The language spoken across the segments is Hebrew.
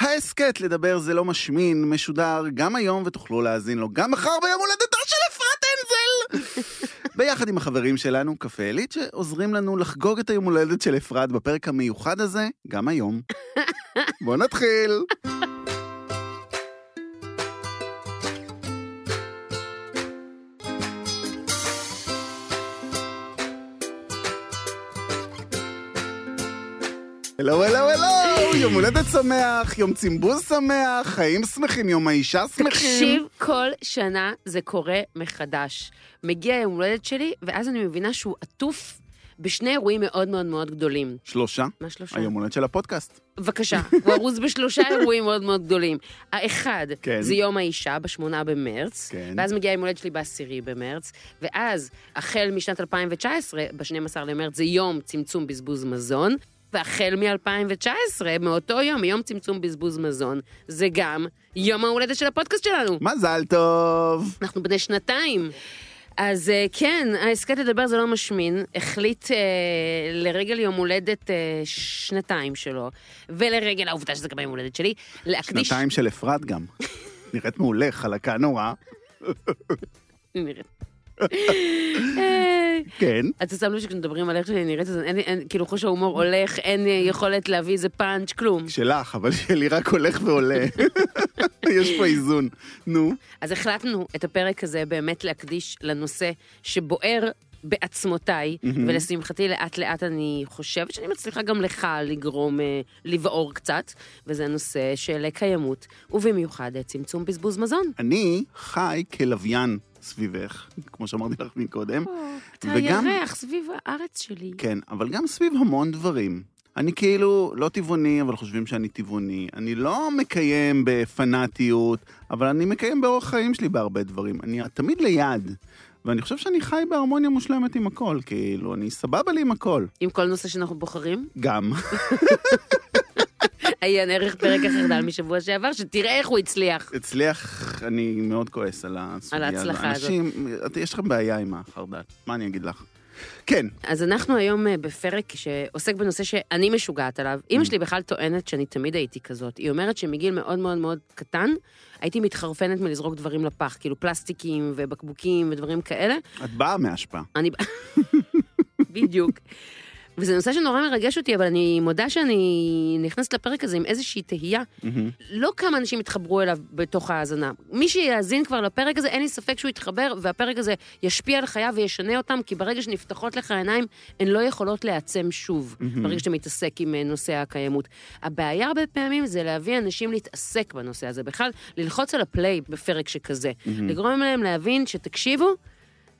ההסכת לדבר זה לא משמין, משודר גם היום ותוכלו להאזין לו גם מחר ביום הולדתה של אפרת אנזל! ביחד עם החברים שלנו, קפה עילית, שעוזרים לנו לחגוג את היום הולדת של אפרת בפרק המיוחד הזה, גם היום. בואו נתחיל. הלו, הלו, הלו, יום הולדת שמח, יום צימבוז שמח, חיים שמחים, יום האישה שמחים. תקשיב, כל שנה זה קורה מחדש. מגיע יום הולדת שלי, ואז אני מבינה שהוא עטוף בשני אירועים מאוד מאוד מאוד גדולים. שלושה, מה שלושה? היום הולדת של הפודקאסט. בבקשה, הוא ארוז בשלושה אירועים מאוד מאוד גדולים. האחד, כן. זה יום האישה בשמונה במרץ, כן. ואז מגיע יום הולדת שלי בעשירי במרץ, ואז, החל משנת 2019, ב-12 למרץ, זה יום צמצום בזבוז מזון, והחל מ-2019, מאותו יום, מיום צמצום בזבוז מזון, זה גם יום ההולדת של הפודקאסט שלנו. מזל טוב. אנחנו בני שנתיים. אז אה, כן, ההסכת לדבר זה לא משמין, החליט אה, לרגל יום הולדת אה, שנתיים שלו, ולרגל העובדה שזה גם יום הולדת שלי, להקדיש... שנתיים של אפרת גם. נראית מעולה, חלקה נורא. נראית. כן. אתה שם לב שכשמדברים על איך שאני נראית, אז אין אין- כאילו חוש ההומור הולך, אין יכולת להביא איזה פאנץ', כלום. שלך, אבל שלי רק הולך ועולה. יש פה איזון. נו. אז החלטנו את הפרק הזה באמת להקדיש לנושא שבוער בעצמותיי, ולשמחתי לאט לאט אני חושבת שאני מצליחה גם לך לגרום, אה, לבעור קצת, וזה הנושא של קיימות, ובמיוחד צמצום בזבוז מזון. אני חי כלוויין סביבך, כמו שאמרתי לך מקודם. אתה וגם- ירח סביב הארץ שלי. כן, אבל גם סביב המון דברים. אני כאילו לא טבעוני, אבל חושבים שאני טבעוני. אני לא מקיים בפנאטיות, אבל אני מקיים באורח חיים שלי בהרבה דברים. אני תמיד ליד. ואני חושב שאני חי בהרמוניה מושלמת עם הכל, כאילו, אני סבבה לי עם הכל. עם כל נושא שאנחנו בוחרים. גם. עיין ערך פרק החרדל משבוע שעבר, שתראה איך הוא הצליח. אצליח, אני מאוד כועס על הסוגיה על ההצלחה הזאת. אנשים, יש לכם בעיה עם החרדל, מה אני אגיד לך? כן, אז אנחנו היום אה, בפרק שעוסק בנושא שאני משוגעת עליו. Mm. אימא שלי בכלל טוענת שאני תמיד הייתי כזאת. היא אומרת שמגיל מאוד מאוד מאוד קטן, הייתי מתחרפנת מלזרוק דברים לפח, כאילו פלסטיקים ובקבוקים ודברים כאלה. את באה מהשפעה. אני... בדיוק. וזה נושא שנורא מרגש אותי, אבל אני מודה שאני נכנסת לפרק הזה עם איזושהי תהייה. מהמם. לא כמה אנשים יתחברו אליו בתוך ההאזנה. מי שיאזין כבר לפרק הזה, אין לי ספק שהוא יתחבר, והפרק הזה ישפיע על חייו וישנה אותם, כי ברגע שנפתחות לך העיניים, הן לא יכולות להיעצם שוב, ברגע שאתה מתעסק עם אה, נושא הקיימות. הבעיה הרבה פעמים זה להביא אנשים להתעסק בנושא הזה, בכלל, ללחוץ על הפליי בפרק שכזה. לגרום להם להבין שתקשיבו,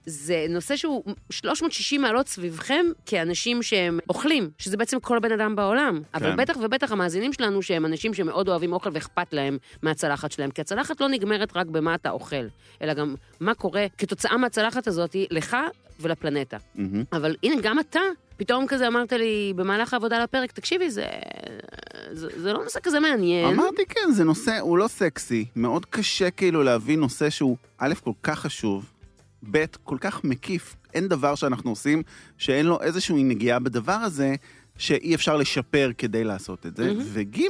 זה נושא שהוא 360 מעלות סביבכם כאנשים שהם אוכלים, שזה בעצם כל בן אדם בעולם. כן. אבל בטח ובטח המאזינים שלנו שהם אנשים שמאוד אוהבים אוכל ואכפת להם מהצלחת שלהם. כי הצלחת לא נגמרת רק במה אתה אוכל, אלא גם מה קורה כתוצאה מהצלחת הזאת לך ולפלנטה. מהמם. אבל הנה, גם אתה, פתאום כזה אמרת לי במהלך העבודה לפרק, תקשיבי, זה, זה, זה לא נושא כזה מעניין. אמרתי כן, זה נושא, הוא לא סקסי. מאוד קשה כאילו להביא נושא שהוא א', כל כך חשוב, ב', כל כך מקיף. אין דבר שאנחנו עושים שאין לו איזושהי נגיעה בדבר הזה, שאי אפשר לשפר כדי לעשות את זה. מהמם. וג',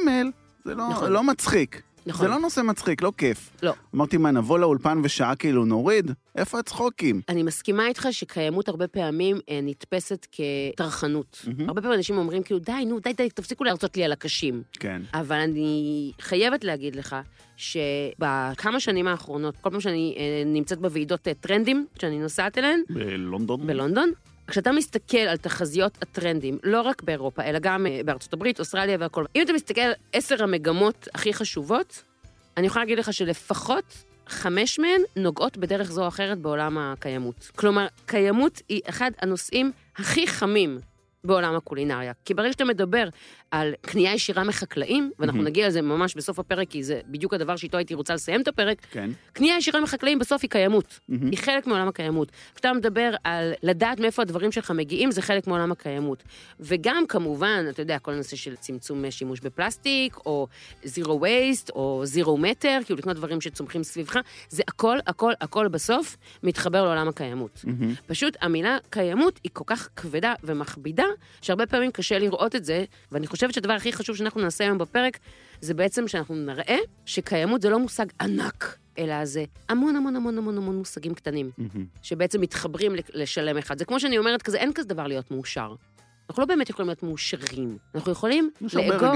זה לא, נכון. לא מצחיק. נכון. זה לא נושא מצחיק, לא כיף. לא. אמרתי, מה, נבוא לאולפן ושעה כאילו נוריד? איפה הצחוקים? אני מסכימה איתך שקיימות הרבה פעמים אה, נתפסת כטרחנות. מהמם. הרבה פעמים אנשים אומרים כאילו, די, נו, די, די, תפסיקו להרצות לי על הקשים. כן. אבל אני חייבת להגיד לך שבכמה שנים האחרונות, כל פעם שאני אה, נמצאת בוועידות אה, טרנדים, שאני נוסעת אליהן, בלונדון? בלונדון, כשאתה מסתכל על תחזיות הטרנדים, לא רק באירופה, אלא גם אה, בארצות הברית, אוסטרליה והכל, אם אתה מסתכל על עשר המגמות הכי חשובות, אני יכולה להגיד לך שלפחות חמש מהן נוגעות בדרך זו או אחרת בעולם הקיימות. כלומר, קיימות היא אחד הנושאים הכי חמים בעולם הקולינריה. כי ברגע שאתה מדבר על קנייה ישירה מחקלאים, ואנחנו מהמם. נגיע לזה ממש בסוף הפרק, כי זה בדיוק הדבר שאיתו הייתי רוצה לסיים את הפרק, כן. קנייה ישירה מחקלאים בסוף היא קיימות. מהמם. היא חלק מעולם הקיימות. כשאתה מדבר על לדעת מאיפה הדברים שלך מגיעים, זה חלק מעולם הקיימות. וגם כמובן, אתה יודע, כל הנושא של צמצום אה, שימוש בפלסטיק, או זירו וייסט, או זירו מטר, כאילו לקנות דברים שצומחים סביבך, זה הכל, הכל, הכל בסוף מתחבר לעולם הקיימות. מהמם. פשוט המילה קיימות היא כל כך כבדה ומכבידה, שהרבה פעמים קשה לראות את זה, ואני חושבת שהדבר הכי חשוב שאנחנו נעשה היום בפרק, זה בעצם שאנחנו נראה שקיימות זה לא מושג ענק, אלא זה המון המון המון המון המון מושגים קטנים, מהמם. שבעצם מתחברים לשלם אחד. זה כמו שאני אומרת כזה, אין כזה דבר להיות מאושר. אנחנו לא באמת יכולים להיות מאושרים, אנחנו יכולים לאגור.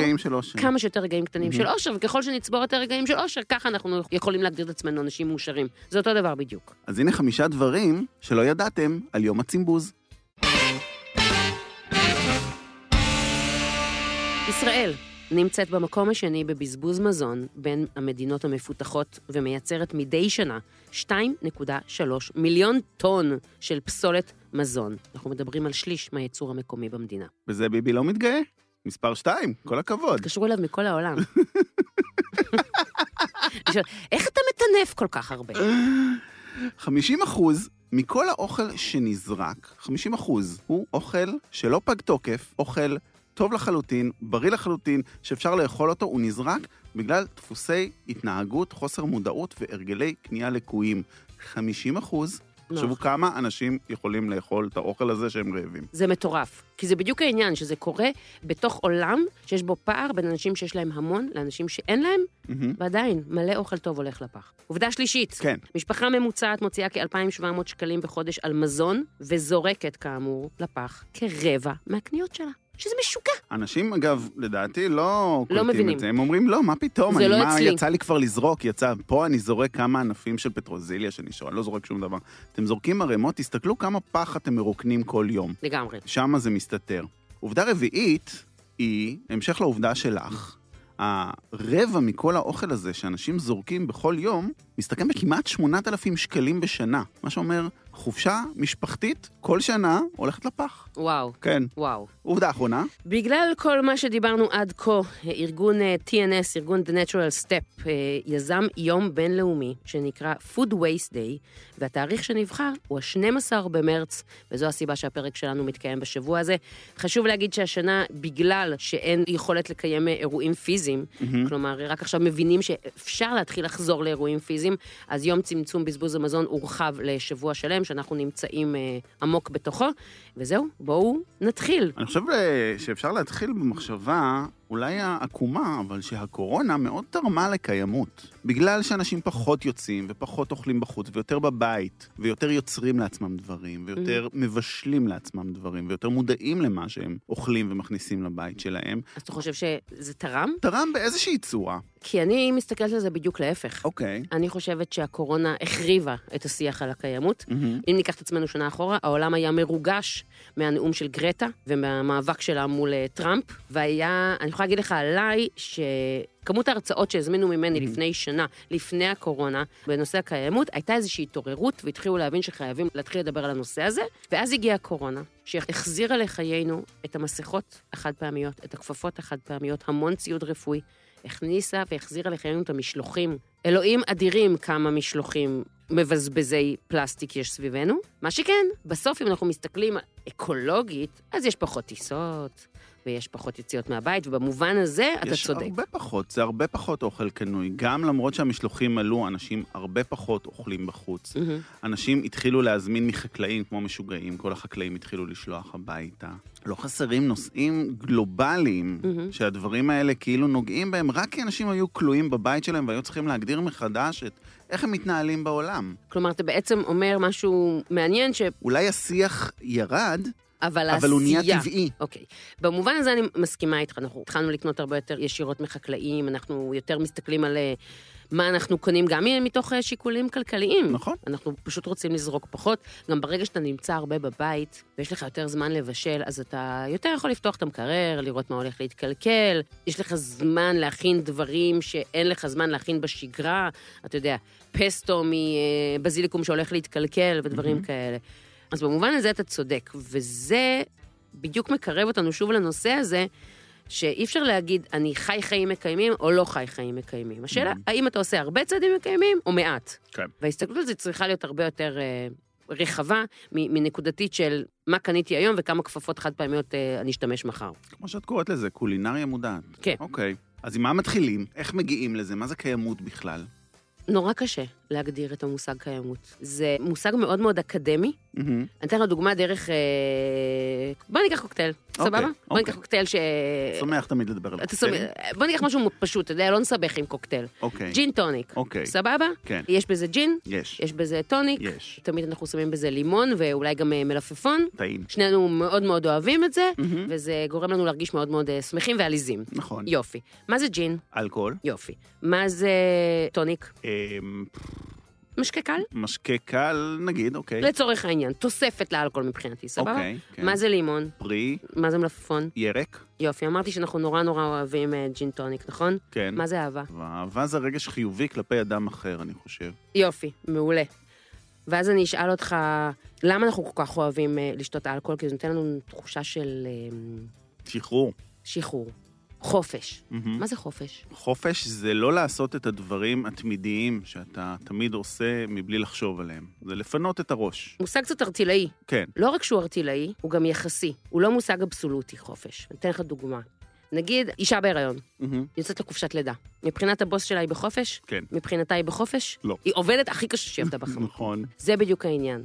כמה שיותר רגעים קטנים. של אושר, וככל שנצבור יותר רגעים של אושר, ככה אנחנו יכולים להגדיר את עצמנו אנשים מאושרים. זה אותו דבר בדיוק. אז הנה חמישה דברים שלא ידעתם על יום הצימבוז. ישראל נמצאת במקום השני בבזבוז מזון בין המדינות המפותחות ומייצרת מדי שנה 2.3 מיליון טון של פסולת מזון. אנחנו מדברים על שליש מהייצור המקומי במדינה. בזה ביבי לא מתגאה? מספר שתיים, כל הכבוד. התקשרו אליו מכל העולם. איך אתה מטנף כל כך הרבה? 50 אחוז מכל האוכל שנזרק, 50 אחוז, הוא אוכל שלא פג תוקף, אוכל טוב לחלוטין, בריא לחלוטין, שאפשר לאכול אותו, הוא נזרק בגלל דפוסי התנהגות, חוסר מודעות והרגלי קנייה לקויים. 50 אחוז, תחשבו נכון. כמה אנשים יכולים לאכול את האוכל הזה שהם רעבים. זה מטורף. כי זה בדיוק העניין, שזה קורה בתוך עולם שיש בו פער בין אנשים שיש להם המון לאנשים שאין להם, מהמם. ועדיין, מלא אוכל טוב הולך לפח. עובדה שלישית, כן. משפחה ממוצעת מוציאה כ-2,700 שקלים בחודש על מזון, וזורקת, כאמור, לפח כרבע מהקניות שלה. שזה משוגע. אנשים, אגב, לדעתי לא קולטים מבינים. את זה. הם אומרים, לא, מה פתאום? זה אני, לא מה, אצלי." יצא לי כבר לזרוק, יצא, פה אני זורק כמה ענפים של פטרוזיליה שנשארו, אני לא זורק שום דבר. אתם זורקים ערימות, תסתכלו כמה פח אתם מרוקנים כל יום. לגמרי. שם זה מסתתר. עובדה רביעית היא, המשך לעובדה שלך, הרבע מכל האוכל הזה שאנשים זורקים בכל יום, מסתכם בכמעט 8,000 שקלים בשנה. מה שאומר, חופשה משפחתית כל שנה הולכת לפח. וואו, כן. וואו. עובדה אחרונה, בגלל כל מה שדיברנו עד כה, ארגון אה, TNS, ארגון The Natural Step, אה, יזם יום בינלאומי שנקרא Food Waste Day, והתאריך שנבחר הוא ה-12 במרץ, וזו הסיבה שהפרק שלנו מתקיים בשבוע הזה. חשוב להגיד שהשנה, בגלל שאין יכולת לקיים אה, אירועים פיזיים, כלומר, רק עכשיו מבינים שאפשר להתחיל לחזור לאירועים פיזיים, אז יום צמצום בזבוז המזון הורחב לשבוע שלם, שאנחנו נמצאים אה, עמוק בתוכו, וזהו, בואו נתחיל. אני חושב אה, שאפשר להתחיל במחשבה אולי העקומה, אבל שהקורונה מאוד תרמה לקיימות. בגלל שאנשים פחות יוצאים ופחות אוכלים בחוץ ויותר בבית, ויותר יוצרים לעצמם דברים, ויותר מבשלים לעצמם דברים, ויותר מודעים למה שהם אוכלים ומכניסים לבית שלהם, אז אתה חושב שזה תרם? תרם באיזושהי צורה. כי אני מסתכלת על זה בדיוק להפך. אוקיי. אני חושבת שהקורונה החריבה את השיח על הקיימות. מהמם. אם ניקח את עצמנו שנה אחורה, העולם היה מרוגש מהנאום של גרטה ומהמאבק שלה מול אה, טראמפ, והיה, אני יכולה להגיד לך עליי, שכמות ההרצאות שהזמינו ממני לפני שנה, לפני הקורונה, בנושא הקיימות, הייתה איזושהי התעוררות, והתחילו להבין שחייבים להתחיל לדבר על הנושא הזה, ואז הגיעה הקורונה, שהחזירה לחיינו את המסכות החד פעמיות, את הכפפות החד פעמיות, המון ציוד רפואי. הכניסה והחזירה לחיינו את המשלוחים. אלוהים אדירים כמה משלוחים מבזבזי פלסטיק יש סביבנו. מה שכן, בסוף אם אנחנו מסתכלים אקולוגית, אז יש פחות טיסות, ויש פחות יציאות מהבית, ובמובן הזה אתה יש צודק. הרבה פחות, זה הרבה פחות אוכל קנוי. גם למרות שהמשלוחים עלו, אנשים הרבה פחות אוכלים בחוץ. מהמם. אנשים התחילו להזמין מחקלאים כמו משוגעים, כל החקלאים התחילו לשלוח הביתה. לא חסרים נושאים גלובליים, מהמם. שהדברים האלה כאילו נוגעים בהם, רק כי אנשים היו כלואים בבית שלהם והיו צריכים להגדיר מחדש את איך הם מתנהלים בעולם. כלומר, אתה בעצם אומר משהו מעניין, ש... אולי השיח ירד, אבל אבל הוא נהיה טבעי. אוקיי. במובן הזה אני מסכימה איתך, אנחנו התחלנו לקנות הרבה יותר ישירות מחקלאים, אנחנו יותר מסתכלים על אה, מה אנחנו קונים, גם מתוך אה, שיקולים כלכליים. נכון. אנחנו פשוט רוצים לזרוק פחות. גם ברגע שאתה נמצא הרבה בבית, ויש לך יותר זמן לבשל, אז אתה יותר יכול לפתוח את המקרר, לראות מה הולך להתקלקל. יש לך זמן להכין דברים שאין לך זמן להכין בשגרה. אתה יודע, פסטו מבזיליקום שהולך להתקלקל ודברים מהמם. כאלה. אז במובן הזה אתה צודק, וזה בדיוק מקרב אותנו שוב לנושא הזה, שאי אפשר להגיד, אני חי חיים מקיימים או לא חי חיים מקיימים. השאלה, Mhm. האם אתה עושה הרבה צעדים מקיימים או מעט? כן. וההסתכלות הזאת צריכה להיות הרבה יותר אה, רחבה מנקודתית של מה קניתי היום וכמה כפפות חד פעמיות אה, אני אשתמש מחר. כמו שאת קוראת לזה, קולינריה מודעת. כן. אוקיי. אז עם מה מתחילים? איך מגיעים לזה? מה זה קיימות בכלל? נורא קשה להגדיר את המושג קיימות. זה מושג מאוד מאוד אקדמי. מהמם. אני אתן לך דוגמה דרך... אה, בוא ניקח קוקטייל, אוקיי, סבבה? בוא אוקיי. ניקח קוקטייל ש... שמח תמיד לדבר על קוקטיילים. בוא ניקח משהו פשוט, אתה יודע, לא נסבך עם קוקטייל. אוקיי. ג'ין טוניק, אוקיי. סבבה? כן. יש בזה ג'ין, יש. יש בזה טוניק, יש. תמיד אנחנו שמים בזה לימון ואולי גם אה, מלפפון. טעים. שנינו מאוד מאוד אוהבים את זה, מהמם. וזה גורם לנו להרגיש מאוד מאוד אה, שמחים ועליזים. נכון. יופי. מה זה ג'ין? אלכוהול. יופי. מה זה טוניק? משקה קל? משקה קל, נגיד, אוקיי. לצורך העניין, תוספת לאלכוהול מבחינתי, סבבה? אוקיי, כן. מה זה לימון? פרי, מה זה מלפפון? ירק, יופי, אמרתי שאנחנו נורא נורא אוהבים אה, ג'ין טוניק, נכון? כן. מה זה אהבה? ואהבה זה רגש חיובי כלפי אדם אחר, אני חושב. יופי, מעולה. ואז אני אשאל אותך, למה אנחנו כל כך אוהבים אה, לשתות אלכוהול? כי זה נותן לנו תחושה של אה, שחרור. שחרור, חופש. מהמם. מה זה חופש? חופש זה לא לעשות את הדברים התמידיים שאתה תמיד עושה מבלי לחשוב עליהם. זה לפנות את הראש. מושג קצת ארטילאי. כן. לא רק שהוא ארטילאי, הוא גם יחסי. הוא לא מושג אבסולוטי, חופש. אני אתן לך דוגמה. נגיד, אישה בהיריון, מהמם. יוצאת לחופשת לידה. מבחינת הבוס שלה היא בחופש? כן. מבחינתה היא בחופש? לא. היא עובדת הכי קשה שהיא עבדה בחיים. נכון. זה בדיוק העניין.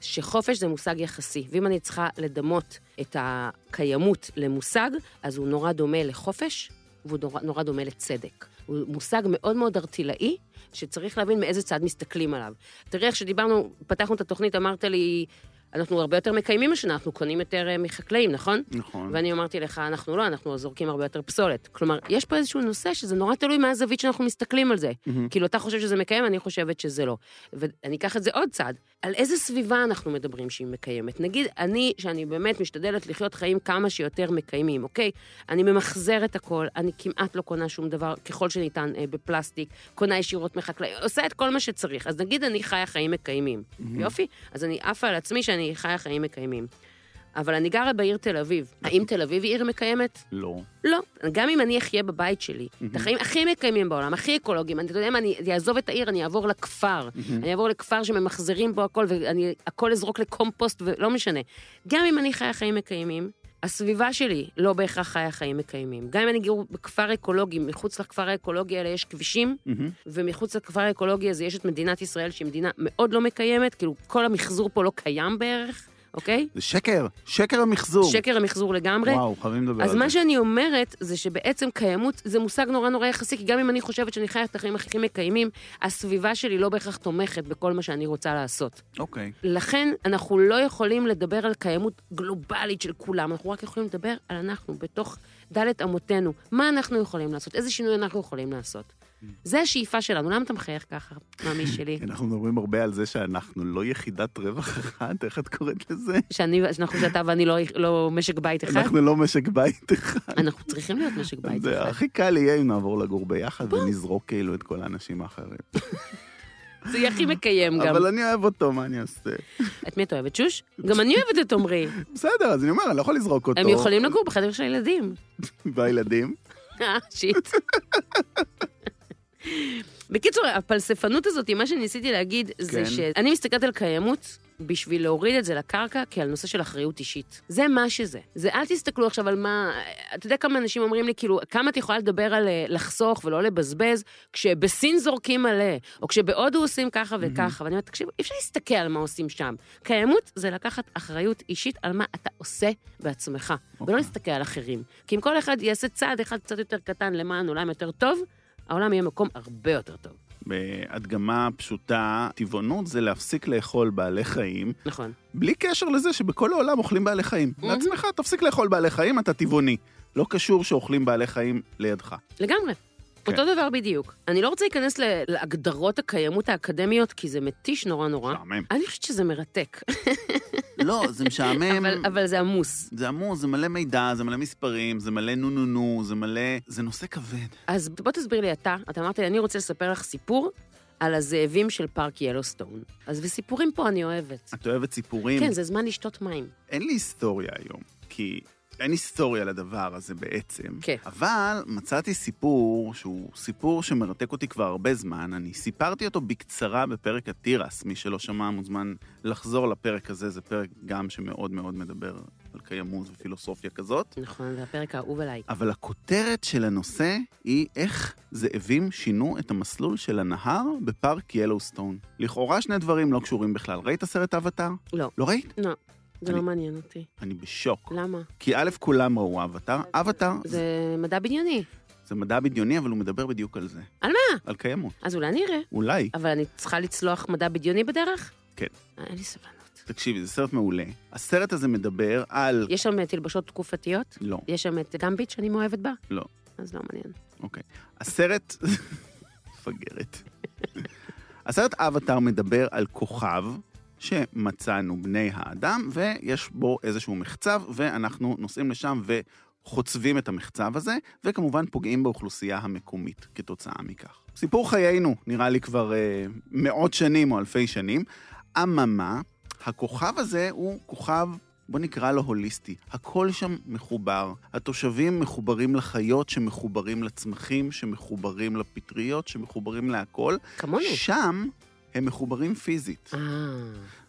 שחופש זה מושג יחסי, ואם אני צריכה לדמות את הקיימות למושג, אז הוא נורא דומה לחופש, והוא נורא, נורא דומה לצדק. הוא מושג מאוד מאוד ארטילאי, שצריך להבין מאיזה צד מסתכלים עליו. תראה איך שדיברנו, פתחנו את התוכנית, אמרת לי, אנחנו הרבה יותר מקיימים השנה, אנחנו קונים יותר אה, מחקלאים, נכון? נכון. ואני אמרתי לך, אנחנו לא, אנחנו זורקים הרבה יותר פסולת. כלומר, יש פה איזשהו נושא שזה נורא תלוי מהזווית שאנחנו מסתכלים על זה. מהמם. כאילו, אתה חושב שזה מקיים, אני חושבת שזה לא. ואני אקח את זה עוד צעד. על איזה סביבה אנחנו מדברים שהיא מקיימת? נגיד, אני, שאני באמת משתדלת לחיות חיים כמה שיותר מקיימים, אוקיי? אני ממחזרת הכל, אני כמעט לא קונה שום דבר, ככל שניתן, אה, בפלסטיק, קונה ישירות מחקלאים, עושה את כל מה שצריך. אז נגיד אני חיה חיים מקיימים, יופי? אז אני עפה על עצמי שאני חיה חיים מקיימים. אבל אני גרה בעיר תל אביב. האם תל אביב היא עיר מקיימת? לא. לא. גם אם אני אחיה בבית שלי, את החיים הכי מקיימים בעולם, הכי אקולוגיים, אתה יודע מה, אני אעזוב את העיר, אני אעבור לכפר. אני אעבור לכפר שממחזרים בו הכל, ואני הכל אזרוק לקומפוסט, ולא משנה. גם אם אני חיה חיים מקיימים, הסביבה שלי לא בהכרח חיה חיים מקיימים. גם אם אני גר בכפר אקולוגי, מחוץ לכפר האקולוגי האלה יש כבישים. ומחוץ לכפר האקולוגי הזה יש את מדינת ישראל, שהיא מדינה מאוד לא מקיימת, כאילו כל המחזור פה לא קיים בערך, אוקיי? זה שקר, שקר המחזור. שקר המחזור לגמרי. וואו, חייבים לדבר על אז זה. מה שאני אומרת, זה שבעצם קיימות זה מושג נורא נורא יחסי, כי גם אם אני חושבת שאני חיה את החיים הכי מקיימים, הסביבה שלי לא בהכרח תומכת בכל מה שאני רוצה לעשות. אוקיי. לכן אנחנו לא יכולים לדבר על קיימות גלובלית של כולם, אנחנו רק יכולים לדבר על אנחנו, בתוך דלת אמותינו. מה אנחנו יכולים לעשות? איזה שינוי אנחנו יכולים לעשות? זה השאיפה שלנו. למה אתה מחייך ככה, מאמי שלי? אנחנו מדברים הרבה על זה שאנחנו לא יחידת רווח אחת, איך את קוראת לזה? שאני, שאנחנו, שאתה ואני לא, לא משק בית אחד? אנחנו לא משק בית אחד. אנחנו צריכים להיות משק בית זה אחד. הכי קל יהיה אם נעבור לגור ביחד ונזרוק כאילו את כל האנשים האחרים. זה יהיה הכי מקיים גם. אבל אני אוהב אותו, מה אני אעשה? את מי את אוהבת? שוש? גם אני אוהבת את עמרי. בסדר, אז אני אומר, אני לא יכול לזרוק אותו. הם יכולים לגור בחדר של הילדים. והילדים? אה, שיט. בקיצור, הפלספנות הזאת, מה שניסיתי להגיד, זה כן. שאני מסתכלת על קיימות בשביל להוריד את זה לקרקע כעל נושא של אחריות אישית. זה מה שזה. זה אל תסתכלו עכשיו על מה... אתה יודע כמה אנשים אומרים לי, כאילו, כמה את יכולה לדבר על אה, לחסוך ולא לבזבז, כשבסין זורקים מלא, או כשבהודו עושים ככה וככה, ואני אומרת, תקשיבו, אי אפשר להסתכל על מה עושים שם. קיימות זה לקחת אחריות אישית על מה אתה עושה בעצמך, ולא אוקיי. להסתכל על אחרים. כי אם כל אחד יעשה צעד אחד קצת יותר קטן למען עולם יותר טוב, העולם יהיה מקום הרבה יותר טוב. בהדגמה פשוטה, טבעונות זה להפסיק לאכול בעלי חיים, נכון. בלי קשר לזה שבכל העולם אוכלים בעלי חיים. לעצמך, תפסיק לאכול בעלי חיים, אתה טבעוני. לא קשור שאוכלים בעלי חיים לידך. לגמרי. כן. אותו דבר בדיוק. אני לא רוצה להיכנס להגדרות הקיימות האקדמיות, כי זה מתיש נורא נורא. משעמם. אני חושבת שזה מרתק, לא, זה משעמם. אבל, אבל זה עמוס. זה עמוס, זה מלא מידע, זה מלא מספרים, זה מלא נו נו נו, זה מלא... זה נושא כבד. אז בוא תסביר לי אתה, אתה אמרת לי, אני רוצה לספר לך סיפור על הזאבים של פארק ילוסטון. אז וסיפורים פה אני אוהבת. את אוהבת סיפורים? כן, זה זמן לשתות מים. אין לי היסטוריה היום, כי אין היסטוריה לדבר הזה בעצם. כן. אבל מצאתי סיפור שהוא סיפור שמרתק אותי כבר הרבה זמן. אני סיפרתי אותו בקצרה בפרק התירס. מי שלא שמע מוזמן לחזור לפרק הזה, זה פרק גם שמאוד מאוד מדבר על קיימות ופילוסופיה כזאת. נכון, זה הפרק האהוב עליי. אבל הכותרת של הנושא היא איך זאבים שינו את המסלול של הנהר בפארק ילוסטון. לכאורה שני דברים לא קשורים בכלל. ראית סרט אבטאר? לא, לא ראית? לא, זה אני- לא מעניין אותי. אני בשוק. למה? כי א', כולם ראו אבטאר. אבטאר זה... זה מדע בדיוני. זה מדע בדיוני, אבל הוא מדבר בדיוק על זה. על מה? על קיימות. אז אולי נראה. אולי. אבל אני צריכה לצלוח מדע בדיוני בדרך? כן. אה, אין לי סבלנות. תקשיבי, זה סרט מעולה. הסרט הזה מדבר על... יש שם תלבשות תקופתיות? לא, יש שם את גמביט שאני מאוהבת בה? לא. אז לא מעניין. אוקיי. הסרט... מפגרת. הסרט אבטאר מדבר על כוכב שמצאנו בני האדם, ויש בו איזשהו מחצב, ואנחנו נוסעים לשם וחוצבים את המחצב הזה, וכמובן פוגעים באוכלוסייה המקומית כתוצאה מכך. סיפור חיינו, נראה לי כבר אה, מאות שנים או אלפי שנים. אממה, הכוכב הזה הוא כוכב בוא נקרא לו הוליסטי. הכל שם מחובר. התושבים מחוברים לחיות, שמחוברים לצמחים, שמחוברים לפטריות, שמחוברים להכל. כמונו. שם הם מחוברים פיזית. אה,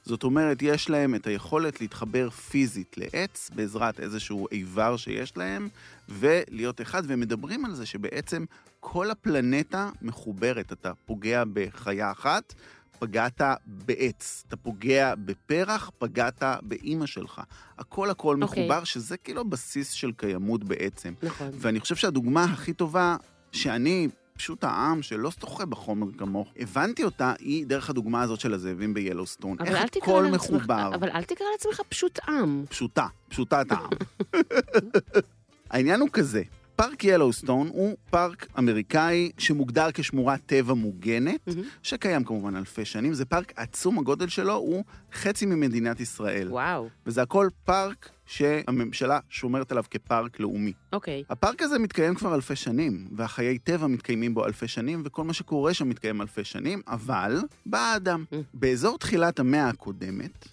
זאת אומרת, יש להם את היכולת להתחבר פיזית לעץ בעזרת איזשהו איבר שיש להם, ולהיות אחד, והם מדברים על זה שבעצם כל הפלנטה מחוברת. אתה פוגע בחיה אחת, פגעת בעץ. אתה פוגע בפרח, פגעת באימא שלך. הכל הכל אוקיי. מחובר, שזה כאילו בסיס של קיימות בעצם. נכון. ואני חושב שהדוגמה הכי טובה שאני, פשוט העם שלא שוחה בחומר כמוך, הבנתי אותה, היא דרך הדוגמה הזאת של הזאבים ביילוסטון. איך הכל מחובר. אבל אל תקרא לעצמך פשוט עם. פשוטה, פשוטת העם. העניין הוא כזה, פארק ילוסטון הוא פארק אמריקאי שמוגדר כשמורת טבע מוגנת, מהמם. שקיים כמובן אלפי שנים. זה פארק עצום, הגודל שלו הוא חצי ממדינת ישראל. וואו, וזה הכל פארק שהממשלה שומרת עליו כפארק לאומי. אוקיי. הפארק הזה מתקיים כבר אלפי שנים, והחיי טבע מתקיימים בו אלפי שנים, וכל מה שקורה שם מתקיים אלפי שנים, אבל בא האדם. ממ. באזור תחילת המאה הקודמת,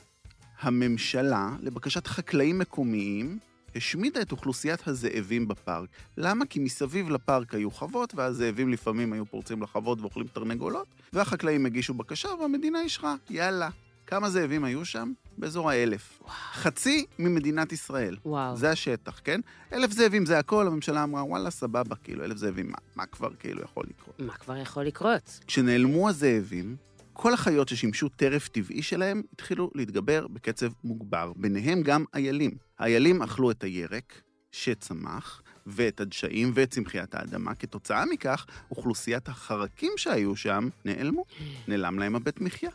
הממשלה, לבקשת חקלאים מקומיים, השמידה את אוכלוסיית הזאבים בפארק. למה? כי מסביב לפארק היו חוות, והזאבים לפעמים היו פורצים לחוות ואוכלים תרנגולות, והחקלאים הגישו בקשה והמדינה אישרה, יאללה. כמה זאבים היו שם? באזור האלף. חצי ממדינת ישראל. וואו. זה השטח, כן? אלף זאבים זה הכל, הממשלה אמרה, וואלה, סבבה, כאילו, אלף זאבים, מה, מה כבר כאילו יכול לקרות? מה כבר יכול לקרות? כשנעלמו הזאבים, כל החיות ששימשו טרף טבעי שלהם התחילו להתגבר בקצב מוגבר, ביניהם גם איילים. האיילים אכלו את הירק שצמח, ואת הדשאים ואת צמחיית האדמה. כתוצאה מכך, אוכלוסיית החרקים שהיו שם נעלמו. נעלם להם הבית מחיה.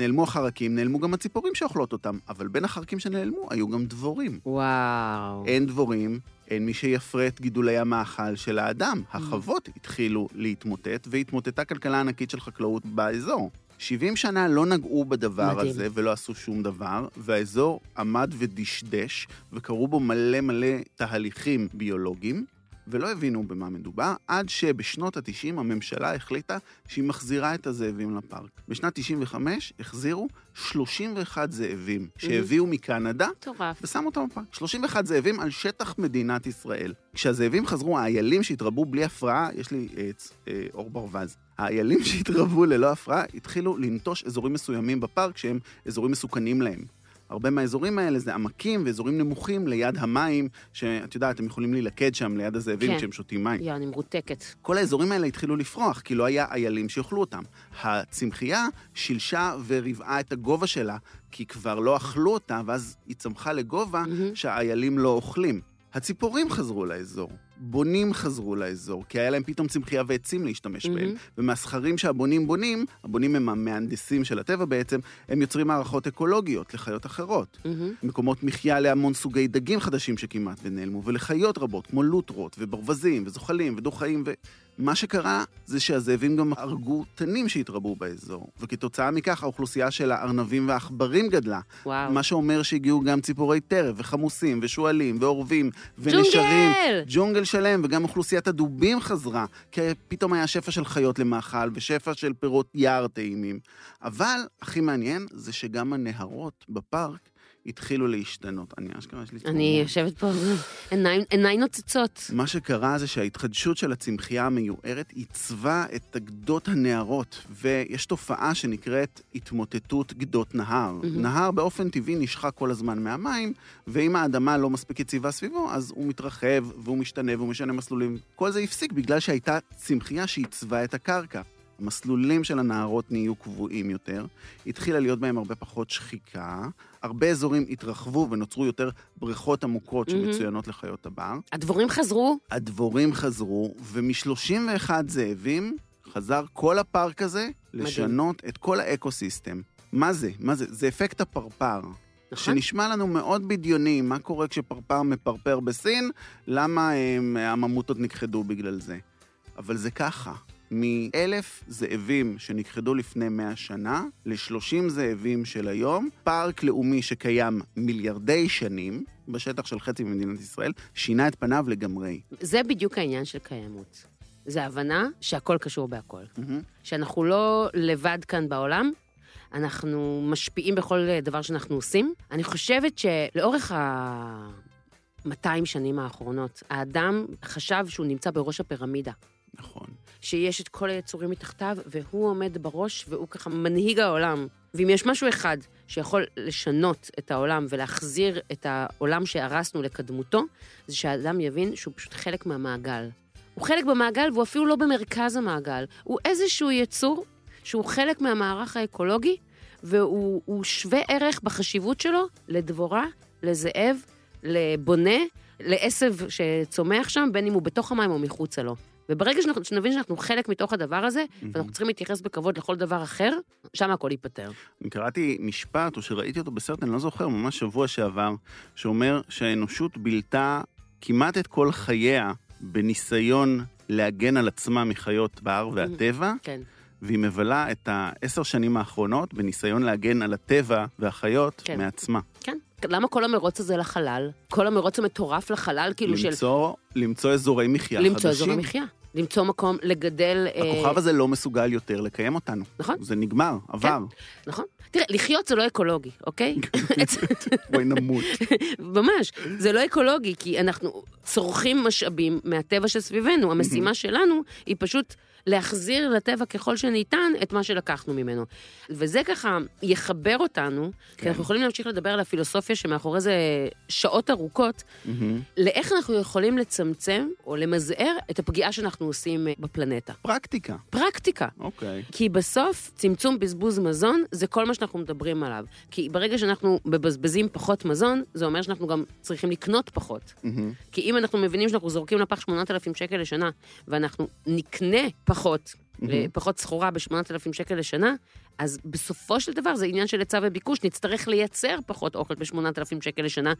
נעלמו החרקים, נעלמו גם הציפורים שאוכלות אותם, אבל בין החרקים שנעלמו היו גם דבורים. וואו. אין דבורים, אין מי שיפרה את גידולי המאכל של האדם. החוות התחילו להתמוטט, והתמוטטה כלכלה ענקית של חקלאות באזור. 70 שנה לא נגעו בדבר מדהים. הזה ולא עשו שום דבר, והאזור עמד ודשדש, וקרו בו מלא מלא תהליכים ביולוגיים, ולא הבינו במה מדובר, עד שבשנות ה-90 הממשלה החליטה שהיא מחזירה את הזאבים לפארק. בשנת 95 החזירו 31 זאבים שהביאו מקנדה, מטורף. ושמו אותם בפארק. 31 זאבים על שטח מדינת ישראל. כשהזאבים חזרו, האיילים שהתרבו בלי הפרעה, יש לי אה, צ- אה, אור ברווז. האיילים שהתרבו ללא הפרעה התחילו לנטוש אזורים מסוימים בפארק שהם אזורים מסוכנים להם. הרבה מהאזורים האלה זה עמקים ואזורים נמוכים ליד המים, שאת יודעת, הם יכולים להילכד שם ליד הזאבים כן. כשהם שותים מים. יא, אני מרותקת. כל האזורים האלה התחילו לפרוח, כי לא היה איילים שיאכלו אותם. הצמחייה שילשה וריבעה את הגובה שלה, כי כבר לא אכלו אותה, ואז היא צמחה לגובה מהמם. שהאיילים לא אוכלים. הציפורים חזרו לאזור, בונים חזרו לאזור, כי היה להם פתאום צמחייה ועצים להשתמש בהם. מהמם. ומהסכרים שהבונים בונים, הבונים הם המהנדסים של הטבע בעצם, הם יוצרים מערכות אקולוגיות לחיות אחרות. מהמם. מקומות מחיה להמון סוגי דגים חדשים שכמעט ונעלמו, ולחיות רבות, כמו לוטרות, וברווזים, וזוחלים, ודו-חיים, ומה שקרה זה שהזאבים גם הרגו תנים שהתרבו באזור, וכתוצאה מכך האוכלוסייה של הארנבים והעכברים גדלה, וואו. מה שאומר שהגיעו גם ציפורי טרף, וחמוסים, ושועלים, ועורבים, ונשרים. ג'ונגל! ג'ונגל שלם, וגם אוכלוסיית הדובים חזרה, כי פתאום היה שפע של חיות למאכל, ושפע של פירות יער טעימים. אבל הכי מעניין זה שגם הנהרות בפארק התחילו להשתנות. אני אשכרה יש לי... אני. יושבת פה, עיניים- עיניים נוצצות. מה שקרה זה שההתחדשות של הצמחייה המיוערת עיצבה את גדות הנהרות, ויש תופעה שנקראת התמוטטות גדות נהר. נהר באופן טבעי נשחק כל הזמן מהמים, ואם האדמה לא מספיק יציבה סביבו, אז הוא מתרחב, והוא משתנה, והוא משנה מסלולים. כל זה הפסיק בגלל שהייתה צמחייה שעיצבה את הקרקע. המסלולים של הנהרות נהיו קבועים יותר, התחילה להיות בהם הרבה פחות שחיקה, הרבה אזורים התרחבו ונוצרו יותר בריכות עמוקות. שמצוינות לחיות הבר. הדבורים חזרו, הדבורים חזרו, ומ-31 זאבים חזר כל הפארק הזה לשנות את כל ה ecosystem. מה זה? מה זה? זה אפקט הפרפר. נכון? שנשמע לנו מאוד בדיוני, מה קורה כשפרפר מפרפר בסין, למה הם, הממוטות נכחדו בגלל זה. אבל זה ככה, מאלף זאבים שנכחדו לפני 100 שנה, ל-30 זאבים של היום, פארק לאומי שקיים מיליארדי שנים, בשטח של חצי ממדינת ישראל, שינה את פניו לגמרי. זה בדיוק העניין של קיימות. זה הבנה שהכל קשור בהכל. מהמם. שאנחנו לא לבד כאן בעולם, אנחנו משפיעים בכל דבר שאנחנו עושים. אני חושבת שלאורך ה-200 שנים האחרונות, האדם חשב שהוא נמצא בראש הפירמידה. נכון. שיש את כל היצורים מתחתיו, והוא עומד בראש, והוא ככה מנהיג העולם. ואם יש משהו אחד שיכול לשנות את העולם ולהחזיר את העולם שהרסנו לקדמותו, זה שהאדם יבין שהוא פשוט חלק מהמעגל. הוא חלק במעגל והוא אפילו לא במרכז המעגל. הוא איזשהו יצור שהוא חלק מהמערך האקולוגי, והוא הוא שווה ערך בחשיבות שלו לדבורה, לזאב, לבונה, לעשב שצומח שם, בין אם הוא בתוך המים או מחוצה לו. וברגע שאנחנו- שנבין שאנחנו חלק מתוך הדבר הזה, ואנחנו צריכים להתייחס בכבוד לכל דבר אחר, שם הכל ייפתר. אני קראתי משפט, או שראיתי אותו בסרט, אני לא זוכר, ממש שבוע שעבר, שאומר שהאנושות בילתה כמעט את כל חייה בניסיון להגן על עצמה מחיות בהר והטבע, כן. והיא מבלה את העשר שנים האחרונות בניסיון להגן על הטבע והחיות כן. מעצמה. כן. למה כל המרוץ הזה לחלל? כל המרוץ המטורף לחלל, כאילו של... למצוא, למצוא אזורי מחיה למצוא חדשים. אזורי מחיה. למצוא מקום לגדל... אה, הכוכב הזה לא מסוגל יותר לקיים אותנו. נכון. זה נגמר, עבר. נכון? תראה, לחיות זה לא אקולוגי, אוקיי? בואי נמות. ממש, זה לא אקולוגי, כי אנחנו צורכים משאבים מהטבע שסביבנו. המשימה שלנו היא פשוט להחזיר לטבע ככל שניתן את מה שלקחנו ממנו. וזה ככה יחבר אותנו, כי כן. אנחנו יכולים להמשיך לדבר על הפילוסופיה שמאחורי זה שעות ארוכות, מהמם. לאיך אנחנו יכולים לצמצם או למזער את הפגיעה שאנחנו עושים אה, בפלנטה. פרקטיקה. פרקטיקה. אוקיי. כי בסוף, צמצום בזבוז מזון זה כל מה שאנחנו מדברים עליו. כי ברגע שאנחנו מבזבזים פחות מזון, זה אומר שאנחנו גם צריכים לקנות פחות. מהמם. כי אם אנחנו מבינים שאנחנו זורקים לפח 8,000 שקל לשנה, ואנחנו נקנה פחות, מהמם. פחות סחורה ב-8,000 שקל לשנה, אז בסופו של דבר זה עניין של היצע וביקוש, נצטרך לייצר פחות אוכל ב-8,000 שקל לשנה,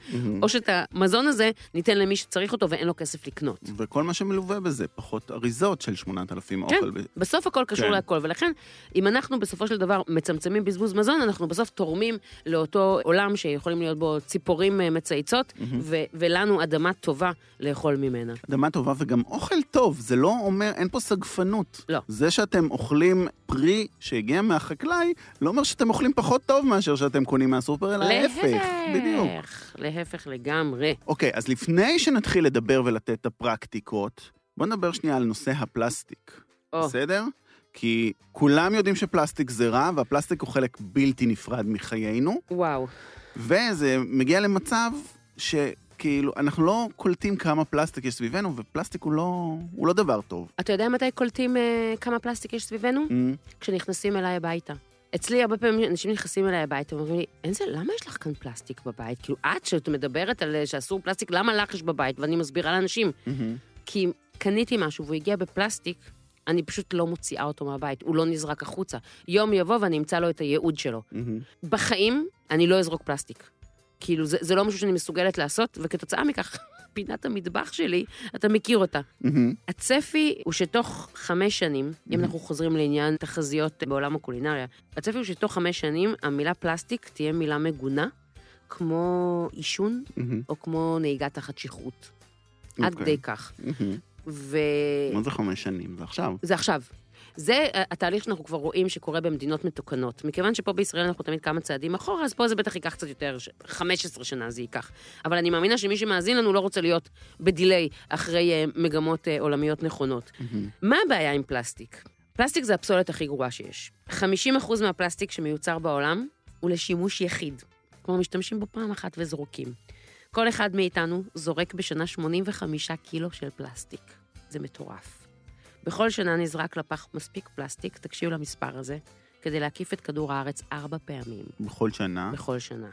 או שאת המזון הזה ניתן למי שצריך אותו ואין לו כסף לקנות. וכל מה שמלווה בזה, פחות אריזות של 8,000 כן, אוכל. ב- בסוף הכל קשור כן. להכל, ולכן אם אנחנו בסופו של דבר מצמצמים בזבוז מזון, אנחנו בסוף תורמים לאותו עולם שיכולים להיות בו ציפורים אה, מצייצות, ו- ולנו אדמה טובה לאכול ממנה. אדמה טובה וגם אוכל טוב, זה לא אומר, אין פה סגפנות. לא. זה שאתם אוכלים פרי שהגיע מהחקלאי, לא אומר שאתם אוכלים פחות טוב מאשר שאתם קונים מהסופר, אלא ההפך. בדיוק. להפך, להפך לגמרי. אוקיי, אז לפני שנתחיל לדבר ולתת את הפרקטיקות, בוא נדבר שנייה על נושא הפלסטיק. או, בסדר? כי כולם יודעים שפלסטיק זה רע, והפלסטיק הוא חלק בלתי נפרד מחיינו, וואו. וזה מגיע למצב שכאילו, אנחנו לא קולטים כמה פלסטיק יש סביבנו, ופלסטיק הוא לא, הוא לא דבר טוב. אתה יודע מתי קולטים אה, כמה פלסטיק יש סביבנו? ממ, כשנכנסים אליי הביתה. אצלי הרבה פעמים אנשים נכנסים אליי הביתה ואומרים לי, אנזל, למה יש לך כאן פלסטיק בבית? כאילו, את שאת מדברת על אה, שאסור פלסטיק, למה לך יש בבית? ואני מסבירה לאנשים. מהמם. כי קניתי משהו והוא הגיע בפלסטיק, אני פשוט לא מוציאה אותו מהבית, הוא לא נזרק החוצה. יום יבוא ואני אמצא לו את הייעוד שלו. מהמם. בחיים אני לא אזרוק פלסטיק. כאילו, זה, זה לא משהו שאני מסוגלת לעשות, וכתוצאה מכך, פינת המטבח שלי, אתה מכיר אותה. מהמם. הצפי הוא שתוך חמש שנים, אם אנחנו חוזרים לעניין תחזיות בעולם הקולינריה, הצפי הוא שתוך חמש שנים המילה פלסטיק תהיה מילה מגונה, כמו עישון מהמם. או כמו נהיגה תחת שכרות. עד אוקיי. כדי כך. מהמם. ו... מה זה חמש שנים? זה עכשיו. זה עכשיו. זה אה, התהליך שאנחנו כבר רואים שקורה במדינות מתוקנות. מכיוון שפה בישראל אנחנו תמיד כמה צעדים אחורה, אז פה זה בטח ייקח קצת יותר, ש- 15 שנה זה ייקח. אבל אני מאמינה שמי שמאזין לנו לא רוצה להיות בדיליי אחרי אה, מגמות אה, עולמיות נכונות. מה הבעיה עם פלסטיק? פלסטיק זה הפסולת הכי גרועה שיש. 50% מהפלסטיק שמיוצר בעולם הוא לשימוש יחיד. כלומר, משתמשים בו פעם אחת וזורקים. כל אחד מאיתנו זורק בשנה 85 קילו של פלסטיק. זה מטורף. בכל שנה נזרק לפח מספיק פלסטיק, תקשיבו למספר הזה, כדי להקיף את כדור הארץ ארבע פעמים בכל שנה. בכל שנה.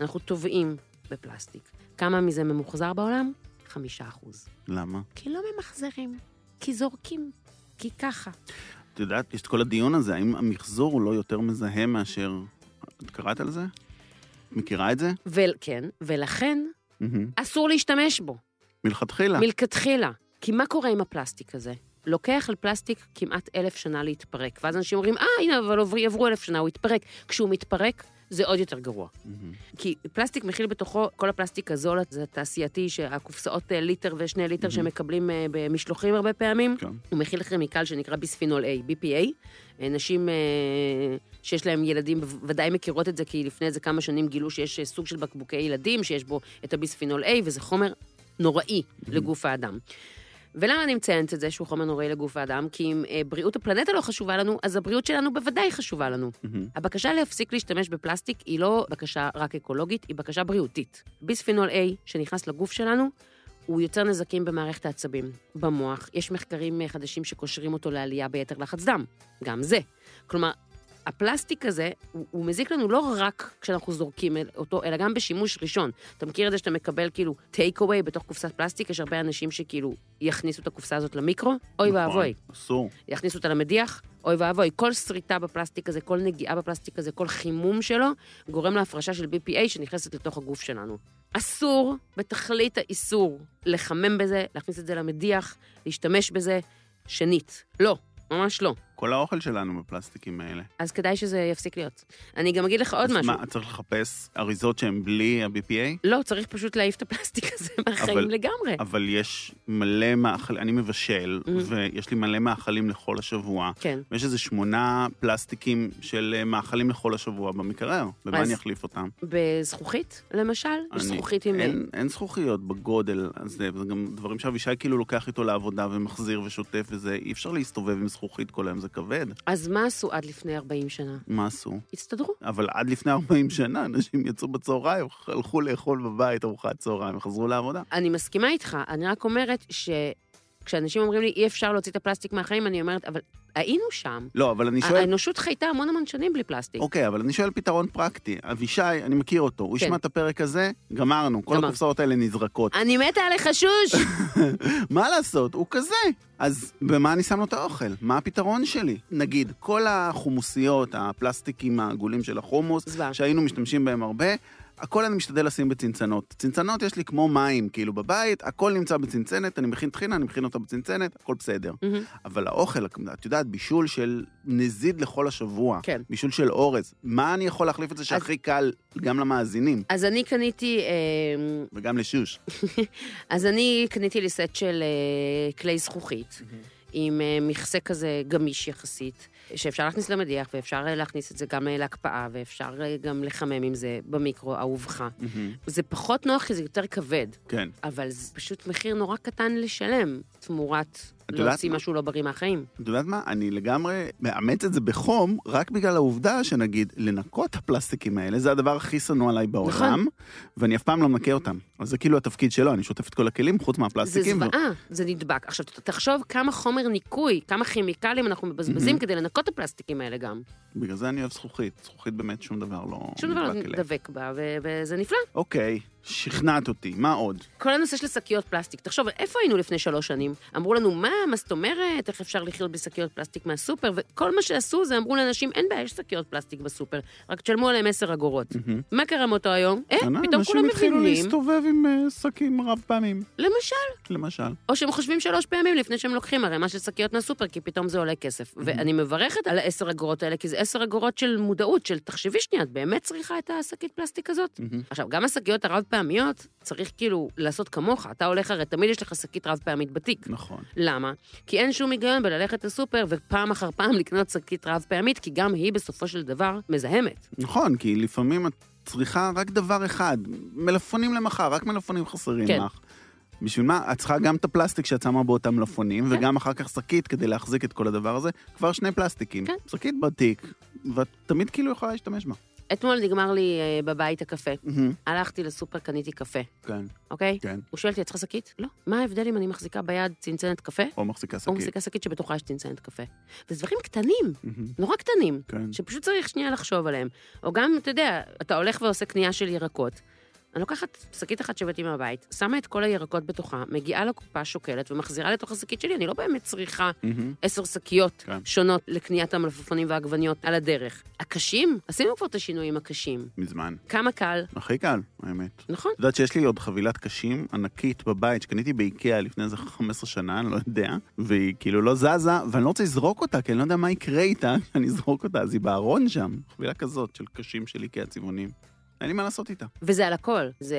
אנחנו טובעים בפלסטיק. כמה מזה ממוחזר בעולם? חמישה אחוז. למה? כי לא ממחזרים, כי זורקים, כי ככה. את יודעת, יש את כל הדיון הזה, האם המחזור הוא לא יותר מזהם מאשר... את קראת על זה? מכירה את זה? וכן, ולכן מהמם. אסור להשתמש בו, מלכתחילה. מלכתחילה. כי מה קורה עם הפלסטיק הזה? לוקח לפלסטיק כמעט אלף שנה להתפרק, ואז אנשים אומרים, אה, הנה, אבל עברו- אלף שנה, הוא יתפרק. כשהוא מתפרק, זה עוד יותר גרוע. מהמם. כי פלסטיק מכיל בתוכו, כל הפלסטיק הזול, זה התעשייתי, שהקופסאות אה, ליטר ושני ליטר שמקבלים אה, במשלוחים הרבה פעמים, כן. הוא מכיל כימיקל שנקרא ביספנול A, BPA. אה, נשים שיש להם ילדים ודאי מכירות את זה, כי לפני איזה כמה שנים גילו שיש סוג של בקבוקי ילדים, שיש בו את הביספינול A, וזה חומר נוראי לגוף האדם. ולמה אני מציינת את זה שהוא חומר נוראי לגוף האדם? כי אם אה, בריאות הפלנטה לא חשובה לנו, אז הבריאות שלנו בוודאי חשובה לנו. מהמם. הבקשה להפסיק להשתמש בפלסטיק היא לא בקשה רק אקולוגית, היא בקשה בריאותית. ביספינול A שנכנס לגוף שלנו, הוא יוצר נזקים במערכת העצבים, במוח. יש מחקרים אה, חדשים שקושרים אותו לעלייה ביתר לחץ דם, גם זה. כלומר, הפלסטיק הזה, הוא, הוא מזיק לנו לא רק כשאנחנו זורקים אותו, אלא גם בשימוש ראשון. אתה מכיר את זה שאתה מקבל כאילו טייק אווי בתוך קופסת פלסטיק? יש הרבה אנשים שכאילו יכניסו את הקופסה הזאת למיקרו, אוי נכון, ואבוי. אסור. יכניסו אותה למדיח, אוי ואבוי, כל שריטה בפלסטיק הזה, כל נגיעה בפלסטיק הזה, כל חימום שלו, גורם להפרשה של BPA שנכנסת לתוך הגוף שלנו. אסור, בתכלית האיסור, לחמם בזה, להכניס את זה למדיח, להשתמש בזה, שנית. לא, ממש לא. כל האוכל שלנו בפלסטיקים האלה. אז כדאי שזה יפסיק להיות. אני גם אגיד לך עוד אז משהו. מה, צריך לחפש אריזות שהן בלי ה-BPA? לא, צריך פשוט להעיף את הפלסטיק הזה מהחיים אבל- לגמרי. אבל יש מלא מאכל, אני מבשל, Mm. ויש לי מלא מאכלים לכל השבוע. כן. ויש איזה שמונה פלסטיקים של אה, מאכלים לכל השבוע במקרר. במה אז- אני אחליף אותם? בזכוכית, למשל? אני- זכוכית עם... אין, אין זכוכיות בגודל הזה, וזה גם דברים שאבישי כאילו לוקח איתו לעבודה ומחזיר ושוטף וזה, אי אפשר להסתובב עם זכוכית כל היום, זה כבד. אז מה עשו עד לפני 40 שנה? מה עשו? הסתדרו. אבל עד לפני 40 שנה אנשים יצאו בצהריים, הלכו לאכול בבית ארוחת צהריים וחזרו לעבודה. אני מסכימה איתך, אני רק אומרת כשאנשים אומרים לי, אי אפשר להוציא את הפלסטיק מהחיים, אני אומרת, אבל היינו שם. לא, אבל אני שואל... האנושות חייתה המון המון שנים בלי פלסטיק. אוקיי, אבל אני שואל פתרון פרקטי. אבישי, אני מכיר אותו, הוא כן. ישמע את הפרק הזה, גמרנו, כל. הקופסאות האלה נזרקות. אני מתה עליך שוש! מה לעשות, הוא כזה. אז במה אני שם לו את האוכל? מה הפתרון שלי? נגיד, כל החומוסיות, הפלסטיקים העגולים של החומוס. שהיינו משתמשים בהם הרבה, הכל אני משתדל לשים בצנצנות. צנצנות יש לי כמו מים, כאילו בבית, הכל נמצא בצנצנת, אני מכין טחינה, אני מכין אותה בצנצנת, הכל בסדר. מהמם. אבל האוכל, את יודעת, בישול של נזיד לכל השבוע, כן. בישול של אורז, מה אני יכול להחליף את זה שהכי קל גם למאזינים אז אני קניתי, אה, וגם לשוש? אז אני קניתי לי סט של אה, כלי זכוכית, עם אה, מכסה כזה גמיש יחסית, שאפשר להכניס למדיח, ואפשר אה, להכניס את זה גם אה, להקפאה, ואפשר אה, גם לחמם עם זה במיקרו, אהובך. זה פחות נוח כי זה יותר כבד, כן. אבל זה פשוט מחיר נורא קטן לשלם, תמורת להוציא? משהו לא בריא מהחיים. את יודעת מה? אני לגמרי מאמץ את זה בחום, רק בגלל העובדה שנגיד, לנקות את הפלסטיקים האלה, זה הדבר הכי שנוא עליי בעולם, נכון. ואני אף פעם לא מנקה אותם. אז זה כאילו התפקיד שלו, אני שוטף את כל הכלים חוץ זה מהפלסטיקים. ו- זוועה, זה נדבק. עכשיו, תחשוב כמה חומר ניקוי, כמה כימיקלים אנחנו מבזבזים כדי לנקות את הפלסטיקים האלה גם. בגלל זה אני אוהב זכוכית. זכוכית באמת שום דבר לא שום דבר לא. דבק בה, ו- וזה נפלא. אוקיי, שכנעת אותי, מה עוד? כל הנושא של שקיות פלסטיק, תחשוב, איפה היינו לפני שלוש שנים? אמרו לנו, מה, מה זאת אומרת, איך אפשר לחיות בלי שקיות פלסטיק מהסופר? וכל מה שעשו זה אמרו לאנשים, אין בעיה, יש שקיות פלסטיק בסופר, רק תשלמו עליהם עשר אגורות. מה קרה מאותו היום? אה, פתאום כולם אנשים התחילו מבינים, להסתובב עם אה, שקים רב פעמים, למשל, למשל. או שהם חושבים שלוש פעמים לפני שהם לוקחים ערימה של שקיות מהסופר, כי פתאום זה עולה כסף. ואני מברכת על העשר אגורות האלה, כי זה עשר אגורות של מודעות, של תחשבי שנייה, את באמת צריכה את השקית פלסטיק הזאת? עכשיו, גם השקיות הרב-פעמיות, צריך כאילו לעשות כמוך. אתה הולך, הרי תמיד יש לך שקית רב-פעמית בתיק. נכון. למה? כי אין שום היגיון בללכת לסופר ופעם אחר פעם לקנות שקית רב-פעמית, כי גם היא בסופו של דבר מזהמת. נכון, כי לפעמים את צריכה רק דבר אחד, מלפפונים למחר, רק מלפפונים חסרים כן. לך. בשביל מה? את צריכה גם את הפלסטיק שאת שמה באותם מלפפונים, כן. וגם אחר כך שקית כדי להחזיק את כל הדבר הזה, כבר שני פלסטיקים. כן. שקית בתיק, ואת תמיד כאילו יכולה להשתמש בה. אתמול נגמר לי אה, בבית הקפה. מהמם, הלכתי לסופר, קניתי קפה, כן, אוקיי? כן. הוא שואל אותי, את צריכה שקית? לא. מה ההבדל אם אני מחזיקה ביד צנצנת קפה? או מחזיקה או שקית. מחזיקה שקית שבתוכה יש צנצנת קפה. וזה דברים קטנים, מהמם, נורא קטנים, כן. שפשוט צריך שנייה לחשוב עליהם. או גם, אתה יודע, אתה הולך ועושה קנייה של ירקות. אני לוקחת שקית אחת שהבאתי מהבית, שמה את כל הירקות בתוכה, מגיעה לקופה, שוקלת ומחזירה לתוך השקית שלי, אני לא באמת צריכה מהמם. עשר שקיות כן. שונות לקניית המלפפונים והעגבניות על הדרך. הקשים, עשינו כבר את השינויים הקשים. מזמן. כמה קל, הכי קל, האמת. נכון? את יודעת שיש לי עוד חבילת קשים ענקית בבית שקניתי באיקאה לפני איזה 15 שנה, אני לא יודע, והיא כאילו לא זזה, ואני לא רוצה לזרוק אותה, כי אני לא יודע מה יקרה איתה כשאני אזרוק אותה, אז היא בארון שם, חבילה כזאת של קשים של איקאה צבעונים. אין לי מה לעשות איתה. וזה על הכל. זה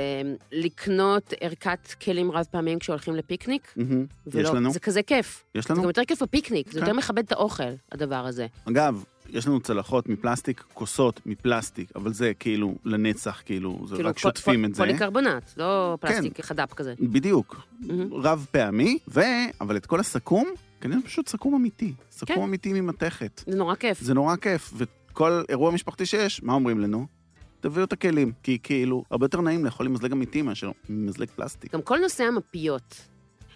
לקנות ערכת כלים רב פעמיים כשהולכים לפיקניק. יש ולא, לנו? זה כזה כיף. יש זה לנו? גם יותר כיף בפיקניק, זה כן. יותר מכבד את האוכל, הדבר הזה. אגב, יש לנו צלחות מפלסטיק, כוסות מפלסטיק, אבל זה כאילו לנצח, כאילו, זה כאילו, רק פ- שוטפים פ- את זה. כן. פוליקרבונט, לא פלסטיק חד"פ כזה. בדיוק, מהמם. רב פעמי, ו... אבל את כל הסכו"ם, כנראה פשוט סכו"ם אמיתי. סכו"ם כן. אמיתי ממתכת. זה נורא כיף. זה נורא כיף, וכל אירוע משפחתי שיש, מה אומרים לנו? תביאו את הכלים, כי כאילו, הרבה יותר נעים לאכול עם מזלג אמיתי מאשר מזלג פלסטיק. גם כל נושא המפיות.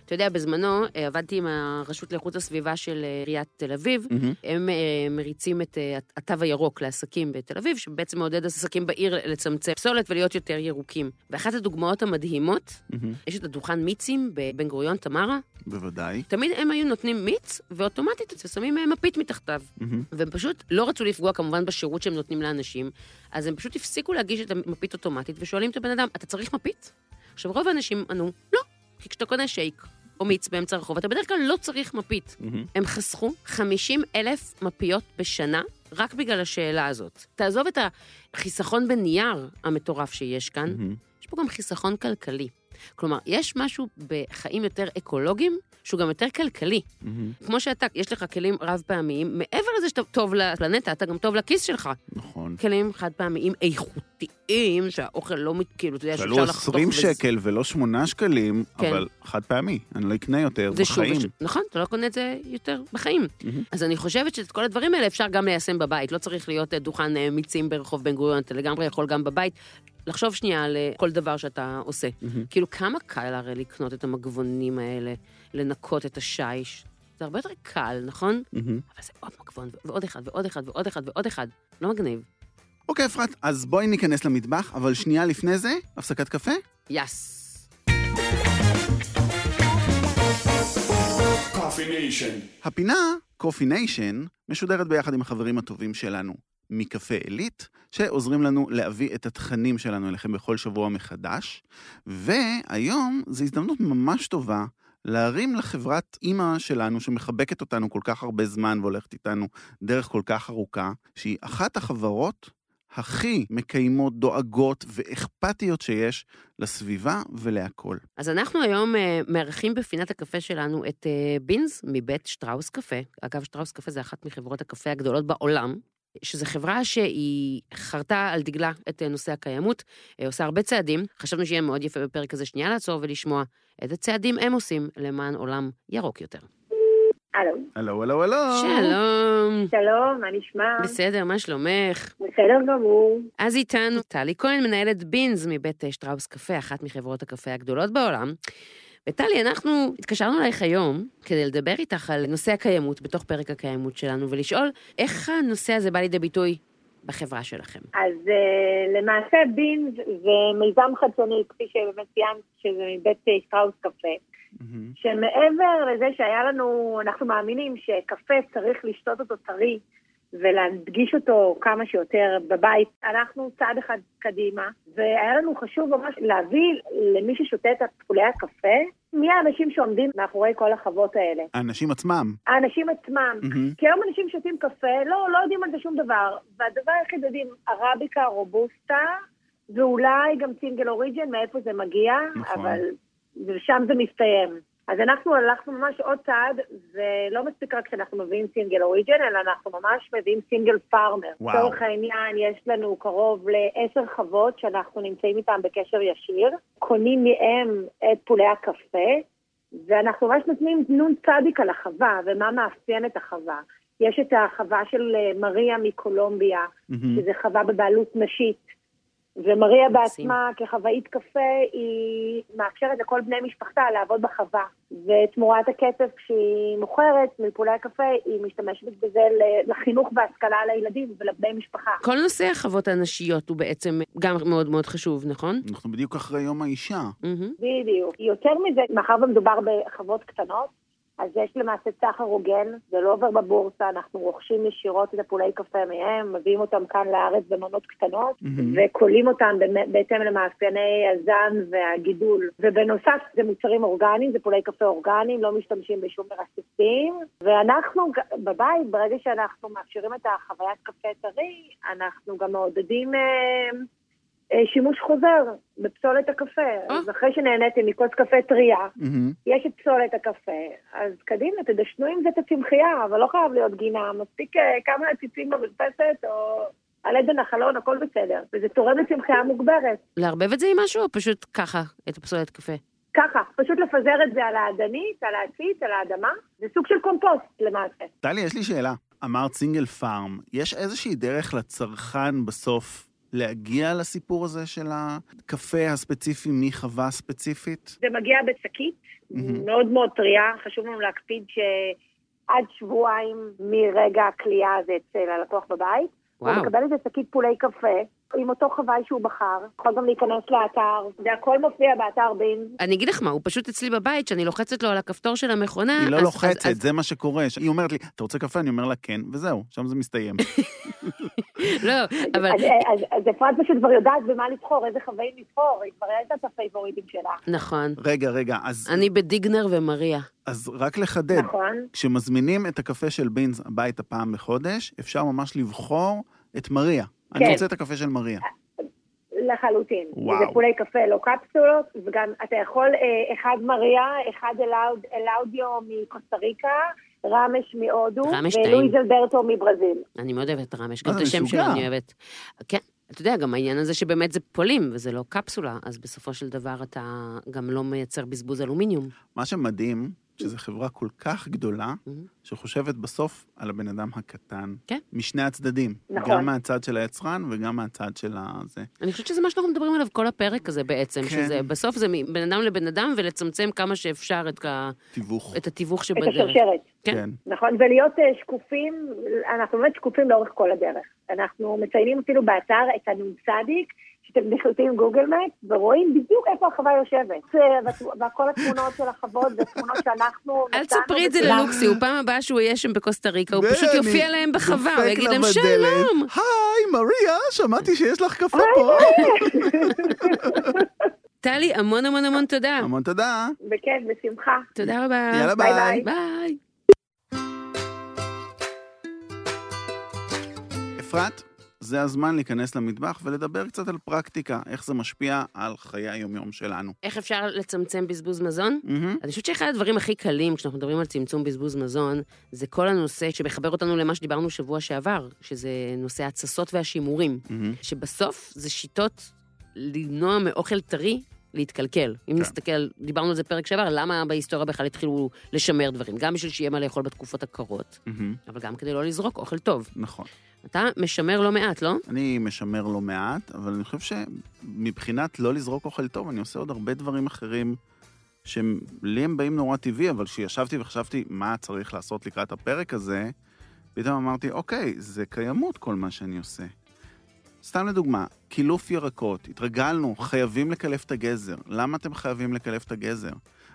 אתה יודע, בזמנו אה, עבדתי עם הרשות לאיכות הסביבה של אה, עיריית תל אביב. מהמם. הם אה, מריצים את התו הירוק לעסקים בתל אביב, שבעצם מעודד עסקים בעיר לצמצם פסולת ולהיות יותר ירוקים. ואחת הדוגמאות המדהימות, מהמם. יש את הדוכן מיצים בבן גוריון, תמרה, בוודאי. תמיד הם היו נותנים מיץ, ואוטומטית שמים מפית מתחתיו. מהמם. והם פשוט לא רצו לפגוע כמובן בשירות שהם נותנים לאנשים, אז הם פשוט הפסיקו להגיש את המפית אוטומטית, ושואלים את הבן אדם, אתה צריך מפית? עכשיו, רוב האנשים ענו, לא, כי כשאתה קונה שייק או מיץ באמצע הרחוב, אתה בדרך כלל לא צריך מפית. מהמם. הם חסכו 50 אלף מפיות בשנה, רק בגלל השאלה הזאת. תעזוב את החיסכון בנייר המטורף שיש כאן, מהמם. יש פה גם חיסכון כלכלי. כלומר, יש משהו בחיים יותר אקולוגיים, שהוא גם יותר כלכלי. מהמם. כמו שאתה, יש לך כלים רב פעמיים, מעבר לזה שאתה טוב לפלנטה, אתה גם טוב לכיס שלך. נכון. כלים חד פעמיים איכותיים, שהאוכל לא, מת- כאילו, אתה יודע, שאפשר שעלו לחתוך. 20 וזה- שקל ולא 8 שקלים, כן. אבל חד פעמי, אני לא אקנה יותר זה שוב, בחיים. ושוב. נכון, אתה לא קונה את זה יותר בחיים. מהמם. אז אני חושבת שאת כל הדברים האלה אפשר גם ליישם בבית, לא צריך להיות אה, דוכן אה, מיצים ברחוב בן גוריון, אתה לגמרי יכול גם בבית. לחשוב שנייה על אה, כל דבר שאתה עושה. מהמם. כאילו, כמה קל הרי לקנות את המגבונים האלה, לנקות את השיש. זה הרבה יותר קל, נכון? מהמם. אבל זה עוד מגבון, ועוד אחד, ועוד אחד, ועוד אחד, ועוד אחד. לא מגניב. אוקיי, אפרת, אז בואי ניכנס למטבח, אבל שנייה לפני זה, הפסקת קפה? Yes. Coffee Nation. הפינה, Coffee Nation, משודרת ביחד עם החברים הטובים שלנו מקפה עילית, שעוזרים לנו להביא את התכנים שלנו אליכם בכל שבוע מחדש. והיום זו הזדמנות ממש טובה להרים לחברת אימא שלנו, שמחבקת אותנו כל כך הרבה זמן והולכת איתנו דרך כל כך ארוכה, שהיא אחת החברות הכי מקיימות, דואגות ואכפתיות שיש לסביבה ולהכול. אז אנחנו היום אה, מארחים בפינת הקפה שלנו את אה, בינז מבית שטראוס קפה. אגב, שטראוס קפה זה אחת מחברות הקפה הגדולות בעולם, שזו חברה שהיא חרתה על דגלה את נושא הקיימות, אה, עושה הרבה צעדים. חשבנו שיהיה מאוד יפה בפרק הזה שנייה לעצור ולשמוע איזה צעדים הם עושים למען עולם ירוק יותר. הלו, הלו, הלו, הלו. שלום. שלום, מה נשמע? בסדר, מה שלומך? בסדר גמור. אז איתנו טלי כהן, מנהלת בינז מבית שטראוס קפה, אחת מחברות הקפה הגדולות בעולם. וטלי, אנחנו התקשרנו אלייך היום כדי לדבר איתך על נושא הקיימות בתוך פרק הקיימות שלנו, ולשאול איך הנושא הזה בא לידי ביטוי בחברה שלכם. אז uh, למעשה בינז זה מיזם חדשני, כפי שבאמת ציינת, שזה מבית אה, שטראוס קפה, מהמם. שמעבר לזה שהיה לנו, אנחנו מאמינים שקפה צריך לשתות אותו טרי ולהדגיש אותו כמה שיותר בבית, אנחנו צעד אחד קדימה, והיה לנו חשוב ממש להביא למי ששותה את פולי הקפה, מי האנשים שעומדים מאחורי כל החוות האלה. האנשים עצמם. האנשים עצמם. מהמם. כי היום אנשים שותים קפה, לא, לא יודעים על זה שום דבר. והדבר היחיד יודעים, ערביקה, רובוסטה, ואולי גם סינגל אוריג'ן, מאיפה זה מגיע, נכון. אבל ושם זה מסתיים. אז אנחנו הלכנו ממש עוד צעד, ולא מספיק רק שאנחנו מביאים סינגל אוריג'ן, אלא אנחנו ממש מביאים סינגל פארמר. וואו. לצורך העניין, יש לנו קרוב לעשר חוות שאנחנו נמצאים איתן בקשר ישיר, קונים מהם את פולי הקפה, ואנחנו ממש נותנים נון צדיק על החווה, ומה מאפיין את החווה. יש את החווה של אה, מריה מקולומביה, מהמם. שזה חווה בבעלות נשית. ומריה. בעצמה, כחוואית קפה, היא מאפשרת לכל בני משפחתה לעבוד בחווה. ותמורת הכסף כשהיא מוכרת מפולי הקפה, היא משתמשת בזה לחינוך והשכלה לילדים ולבני משפחה. כל נושא החוות הנשיות הוא בעצם גם מאוד מאוד חשוב, נכון? אנחנו בדיוק אחרי יום האישה. בדיוק. יותר מזה, מאחר ומדובר בחוות קטנות, אז יש למעשה סחר הוגן, זה לא עובר בבורסה, אנחנו רוכשים ישירות את הפולי קפה מהם, מביאים אותם כאן לארץ במנות קטנות, מהמם. וכולים אותם בהתאם למאפייני הזן והגידול. ובנוסף, זה מוצרים אורגניים, זה פולי קפה אורגניים, לא משתמשים בשום מרססים. ואנחנו בבית, ברגע שאנחנו מאפשרים את החוויית קפה טרי, אנחנו גם מעודדים... אה, שימוש חוזר בפסולת הקפה. אה. אז אחרי שנהניתם מכוס קפה טריה, מהמם. יש את פסולת הקפה, אז קדימה, תדשנו עם זה את הצמחייה, אבל לא חייב להיות גינה, מספיק אה, כמה עציצים במרפסת או על עדן החלון, הכל בסדר. וזה תורם לצמחייה מוגברת. לערבב את זה עם משהו, או פשוט ככה, את הפסולת קפה? ככה, פשוט לפזר את זה על האדנית, על העציץ, על האדמה, זה סוג של קומפוסט למעשה. טלי, יש לי שאלה. אמרת סינגל פארם, יש איזושהי דרך לצרכן בסוף להגיע לסיפור הזה של הקפה הספציפי מחווה ספציפית? זה מגיע בשקית, מהמם. מאוד מאוד טריה, חשוב לנו להקפיד שעד שבועיים מרגע הכלייה זה אצל הלקוח בבית. הוא וואו. מקבל איזה שקית פולי קפה, עם אותו חוואי שהוא בחר, יכול גם להיכנס לאתר, זה הכל מופיע באתר בין. אני אגיד לך מה, הוא פשוט אצלי בבית, שאני לוחצת לו על הכפתור של המכונה. היא לא אז- לוחצת, אז- אז- זה מה שקורה. היא אומרת לי, אתה רוצה קפה? אני אומר לה כן, וזהו, שם זה מסתיים. לא, אבל... אז, אפרת פשוט כבר יודעת במה לבחור, איזה חוואים לבחור, היא כבר יודעת את הפייבוריטים שלה. נכון. רגע, רגע, אז, אני בדיגנר ומריה. אז רק לחדד, נכון? כשמזמינים את הקפה של בינס הביתה פעם בחודש, אפשר ממש לבחור את מריה. אני כן. רוצה את הקפה של מריה. לחלוטין. וואו. זה פולי קפה, לא קפסולות, וגם אתה יכול אה, אחד מריה, אחד אלאוד, אלאודיו מקוסטה ריקה, רמש מהודו, רמש ולואיז. אלברטו מברזיל. אני מאוד אוהבת את רמש, גם אה, את השם. שלו אני אוהבת. כן, אתה יודע, גם העניין הזה שבאמת זה פולים, וזה לא קפסולה, אז בסופו של דבר אתה גם לא מייצר בזבוז אלומיניום. מה שמדהים, שזו חברה כל כך גדולה, מהמם. שחושבת בסוף על הבן אדם הקטן. כן. משני הצדדים. נכון. גם מהצד של היצרן וגם מהצד של הזה. אני חושבת שזה מה שאנחנו מדברים עליו כל הפרק הזה בעצם, כן. שזה בסוף זה מבין אדם לבן אדם ולצמצם כמה שאפשר את, ה- תיווך. את התיווך את שבדרך. השרשרת. כן. נכון, ולהיות אה, שקופים, אנחנו באמת שקופים לאורך כל הדרך. אנחנו מציינים אפילו באתר את הנ"צ, שאתם נכנסים גוגל מפ ורואים בדיוק איפה החווה יושבת. וכל התמונות של החוות והתמונות שאנחנו אל תספרי את זה ללוקסי, הוא פעם הבאה שהוא יהיה שם בקוסטה ריקה, הוא פשוט יופיע להם בחווה, הוא יגיד לה להם שלום. היי, מריה, שמעתי שיש לך קפה פה. טלי, המון המון המון תודה. המון תודה. בכיף, בשמחה. תודה רבה. יאללה ביי ביי. ביי. ביי. אפרת, זה הזמן להיכנס למטבח ולדבר קצת על פרקטיקה, איך זה משפיע על חיי היומיום שלנו. איך אפשר לצמצם בזבוז מזון? מהמם. אני חושבת שאחד הדברים הכי קלים כשאנחנו מדברים על צמצום בזבוז מזון, זה כל הנושא שמחבר אותנו למה שדיברנו שבוע שעבר, שזה נושא ההתססות והשימורים, מהמם. שבסוף זה שיטות למנוע מאוכל טרי להתקלקל. אם כן. נסתכל, דיברנו על זה פרק שעבר, למה בהיסטוריה בכלל התחילו לשמר דברים? גם בשביל שיהיה מה לאכול בתקופות הקרות, מהמם. אבל גם כדי לא לזרוק אוכל טוב. נכון. אתה משמר לא מעט, לא? אני משמר לא מעט, אבל אני חושב שמבחינת לא לזרוק אוכל טוב, אני עושה עוד הרבה דברים אחרים שלי הם באים נורא טבעי, אבל כשישבתי וחשבתי מה צריך לעשות לקראת הפרק הזה, פתאום אמרתי, אוקיי, זה קיימות כל מה שאני עושה. סתם לדוגמה, קילוף ירקות, התרגלנו, חייבים לקלף את הגזר. למה אתם חייבים לקלף את הגזר?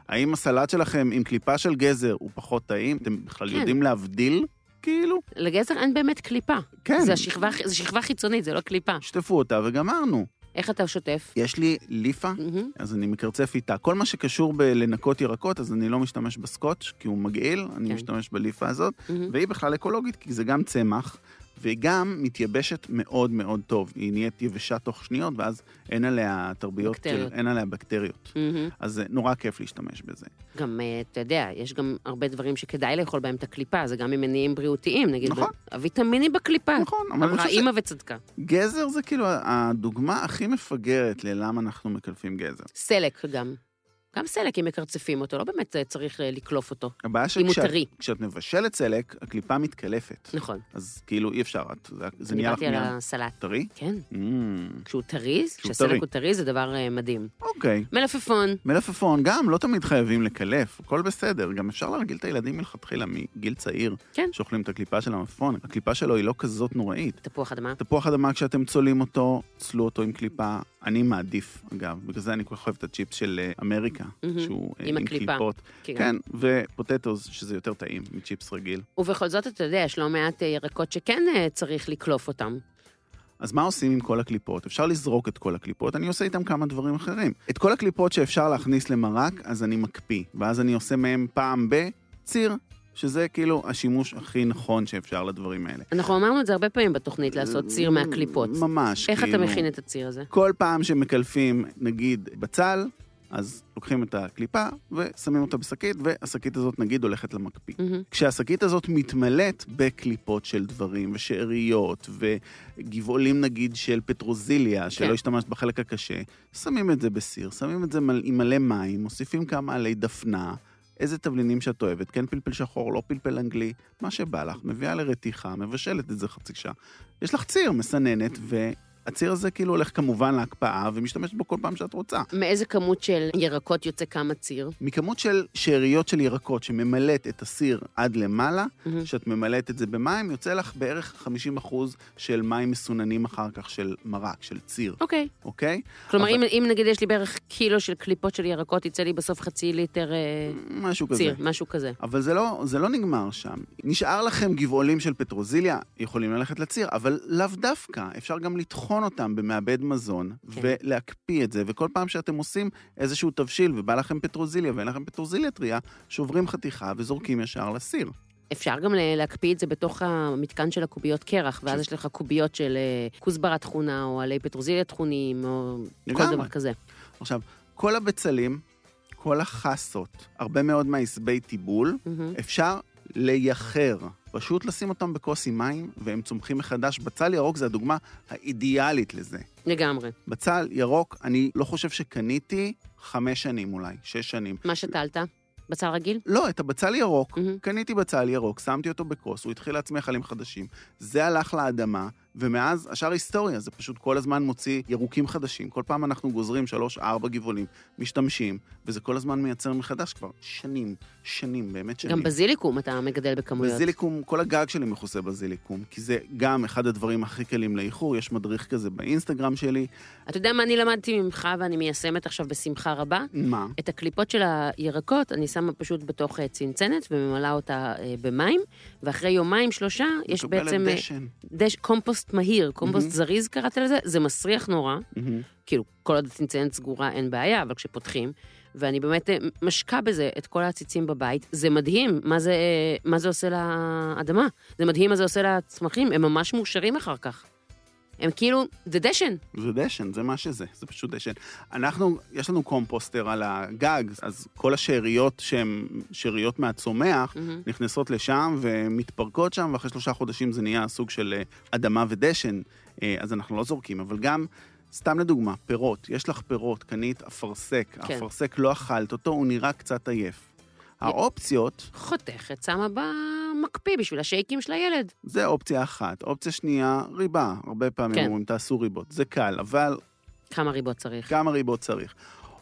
האם הסלט שלכם עם קליפה של גזר הוא פחות טעים? אתם בכלל כן. יודעים להבדיל? כאילו? לגזר אין באמת קליפה. כן. זה השכבה, זה שכבה חיצונית, זה לא קליפה. שטפו אותה וגמרנו. איך אתה שוטף? יש לי ליפה, מהמם. אז אני מקרצף איתה. כל מה שקשור בלנקות ירקות, אז אני לא משתמש בסקוץ', כי הוא מגעיל, אני כן. משתמש בליפה הזאת, מהמם. והיא בכלל אקולוגית, כי זה גם צמח, והיא גם מתייבשת מאוד מאוד טוב. היא נהיית יבשה תוך שניות, ואז אין עליה תרביות, בקטריות. אין עליה בקטריות. מהמם. אז זה נורא כיף להשתמש בזה. גם, אה, אתה יודע, יש גם הרבה דברים שכדאי לאכול בהם את הקליפה, זה גם ממניעים בריאותיים, נגיד, נכון. הוויטמינים בקליפה. נכון, אבל אני אמרה אימא וצדקה. שגזר זה כאילו הדוגמה הכי מפגרת ללמה אנחנו מקלפים גזר. סלק גם. גם סלק, אם מקרצפים אותו, לא באמת אה, צריך אה, לקלוף אותו. הבעיה אם הוא שכשאת טרי. כשאת מבשלת סלק, הקליפה מתקלפת. נכון. אז כאילו אי אפשר, את- זה- זה אני נהיה לך דיברתי על מיד הסלט. טרי? כן. Mm, כשהוא טרי. כשהסלק הוא טרי, זה דבר אה, מדהים. אוקיי. מלפפון, מלפפון, גם לא תמיד חייבים לקלף, הכל בסדר. גם אפשר להרגיל את הילדים מלכתחילה מגיל צעיר, כן. שאוכלים את הקליפה של המלפפון. הקליפה שלו היא לא כזאת נוראית. תפוח אדמה. תפוח אדמה, כשאתם צולעים אותו, צלו אותו עם קליפה. אני מעדיף, אגב, בגלל זה אני כל כך אוהב את הצ'יפס של אה, אמריקה. שהוא אה, עם עם הקליפה. קליפות. כן. כן, ופוטטוס, שזה יותר טעים מצ'יפס רגיל. ובכל זאת, אתה יודע, יש לא מעט אה, ירקות שכן צריך לקלוף אותם. אז מה עושים עם כל הקליפות? אפשר לזרוק את כל הקליפות, אני עושה איתם כמה דברים אחרים. את כל הקליפות שאפשר להכניס למרק, אז אני מקפיא, ואז אני עושה מהם פעם בציר, שזה כאילו השימוש הכי נכון שאפשר לדברים האלה. אנחנו אמרנו את זה הרבה פעמים בתוכנית, לעשות ציר מהקליפות. ממש, איך אתה כאילו. מכין את הציר הזה? כל פעם שמקלפים, נגיד, בצל, אז לוקחים את הקליפה ושמים אותה בשקית, והשקית הזאת, נגיד, הולכת למקפיא. מהמם. כשהשקית הזאת מתמלאת בקליפות של דברים, ושאריות, וגבעולים נגיד של פטרוזיליה, שלא כן. השתמשת בחלק הקשה, שמים את זה בסיר, שמים את זה מל- עם מלא מים, מוסיפים כמה עלי דפנה, איזה תבלינים שאת אוהבת, כן פלפל שחור, לא פלפל אנגלי, מה שבא לך, מביאה לרתיחה, מבשלת את זה חצי שעה. יש לך ציר, מסננת, והציר הזה כאילו הולך כמובן להקפאה, ומשתמשת בו כל פעם שאת רוצה. מאיזה כמות של ירקות יוצא כמה ציר? מכמות של שאריות של ירקות שממלאת את הסיר עד למעלה. כשאת ממלאת את זה במים, יוצא לך בערך 50% של מים מסוננים אחר כך של מרק, של ציר, אוקיי. אוקיי? כלומר, אבל- אם, אם נגיד יש לי בערך קילו של קליפות של ירקות, יצא לי בסוף חצי ליטר אה, משהו כזה. ציר, משהו כזה. אבל זה לא, זה לא נגמר שם. נשאר לכם גבעולים של פטרוזיליה, יכולים ללכת לציר, אבל לאו דווקא. אפשר גם לטחון אותם במעבד מזון, כן. ולהקפיא את זה, וכל פעם שאתם עושים איזשהו תבשיל ובא לכם פטרוזיליה ואין לכם פטרוזיליה טריה, שוברים חתיכה וזורקים ישר לסיר. אפשר גם להקפיא את זה בתוך המתקן של הקוביות קרח, ואז יש לך קוביות של אה, כוסברה טחונה, או עלי פטרוזיליה טחונים, או כל לגמרי. דבר כזה. עכשיו, כל הבצלים, כל החסות, הרבה מאוד מהעשבי טיבול, מהמם. אפשר לייחר. פשוט לשים אותם בכוס עם מים, והם צומחים מחדש. בצל ירוק זה הדוגמה האידיאלית לזה. לגמרי. בצל ירוק, אני לא חושב שקניתי חמש שנים אולי, שש שנים. מה שתלת? בצל רגיל? לא, את הבצל ירוק. מהמם. קניתי בצל ירוק, שמתי אותו בכוס, הוא התחיל להצמיח עלים חדשים. זה הלך לאדמה, ומאז השאר היסטוריה, זה פשוט כל הזמן מוציא ירוקים חדשים. כל פעם אנחנו גוזרים שלוש, ארבע גבעולים, משתמשים, וזה כל הזמן מייצר מחדש כבר שנים, שנים, באמת שנים. גם בזיליקום אתה מגדל בכמויות. בזיליקום, כל הגג שלי מכוסה בזיליקום, כי זה גם אחד הדברים הכי קלים לאיחור, יש מדריך כזה באינסטגרם שלי. אתה יודע מה אני למדתי ממך ואני מיישמת עכשיו בשמחה רבה? מה? את הקליפות של הירקות אני שמה פשוט בתוך אה, צנצנת וממלאה אותה אה, במים, ואחרי יומיים שלושה יש בעצם אה, דשן. דש, קומפוסט מהיר, קומפוסט מהמם. זריז קראת לזה, זה מסריח נורא, מהמם. כאילו כל עוד הצנצנת סגורה אין בעיה, אבל כשפותחים, ואני באמת אה, משקה בזה את כל העציצים בבית, זה מדהים מה זה, אה, מה זה עושה לאדמה, זה מדהים מה זה עושה לצמחים, הם ממש מאושרים אחר כך. הם כאילו, זה דשן. זה דשן, זה מה שזה, זה פשוט דשן. אנחנו, יש לנו קומפוסטר על הגג, אז כל השאריות שהן שאריות מהצומח, מהמם. נכנסות לשם ומתפרקות שם, ואחרי שלושה חודשים זה נהיה סוג של אה, אדמה ודשן, אה, אז אנחנו לא זורקים, אבל גם... סתם לדוגמה, פירות, יש לך פירות, קנית אפרסק, כן. האפרסק לא אכלת אותו, הוא נראה קצת עייף. האופציות, חותכת, שמה במקפיא בשביל השייקים של הילד. זה אופציה אחת. אופציה שנייה, ריבה. הרבה פעמים כן. אומרים, תעשו ריבות. זה קל, אבל כמה ריבות צריך. כמה ריבות צריך.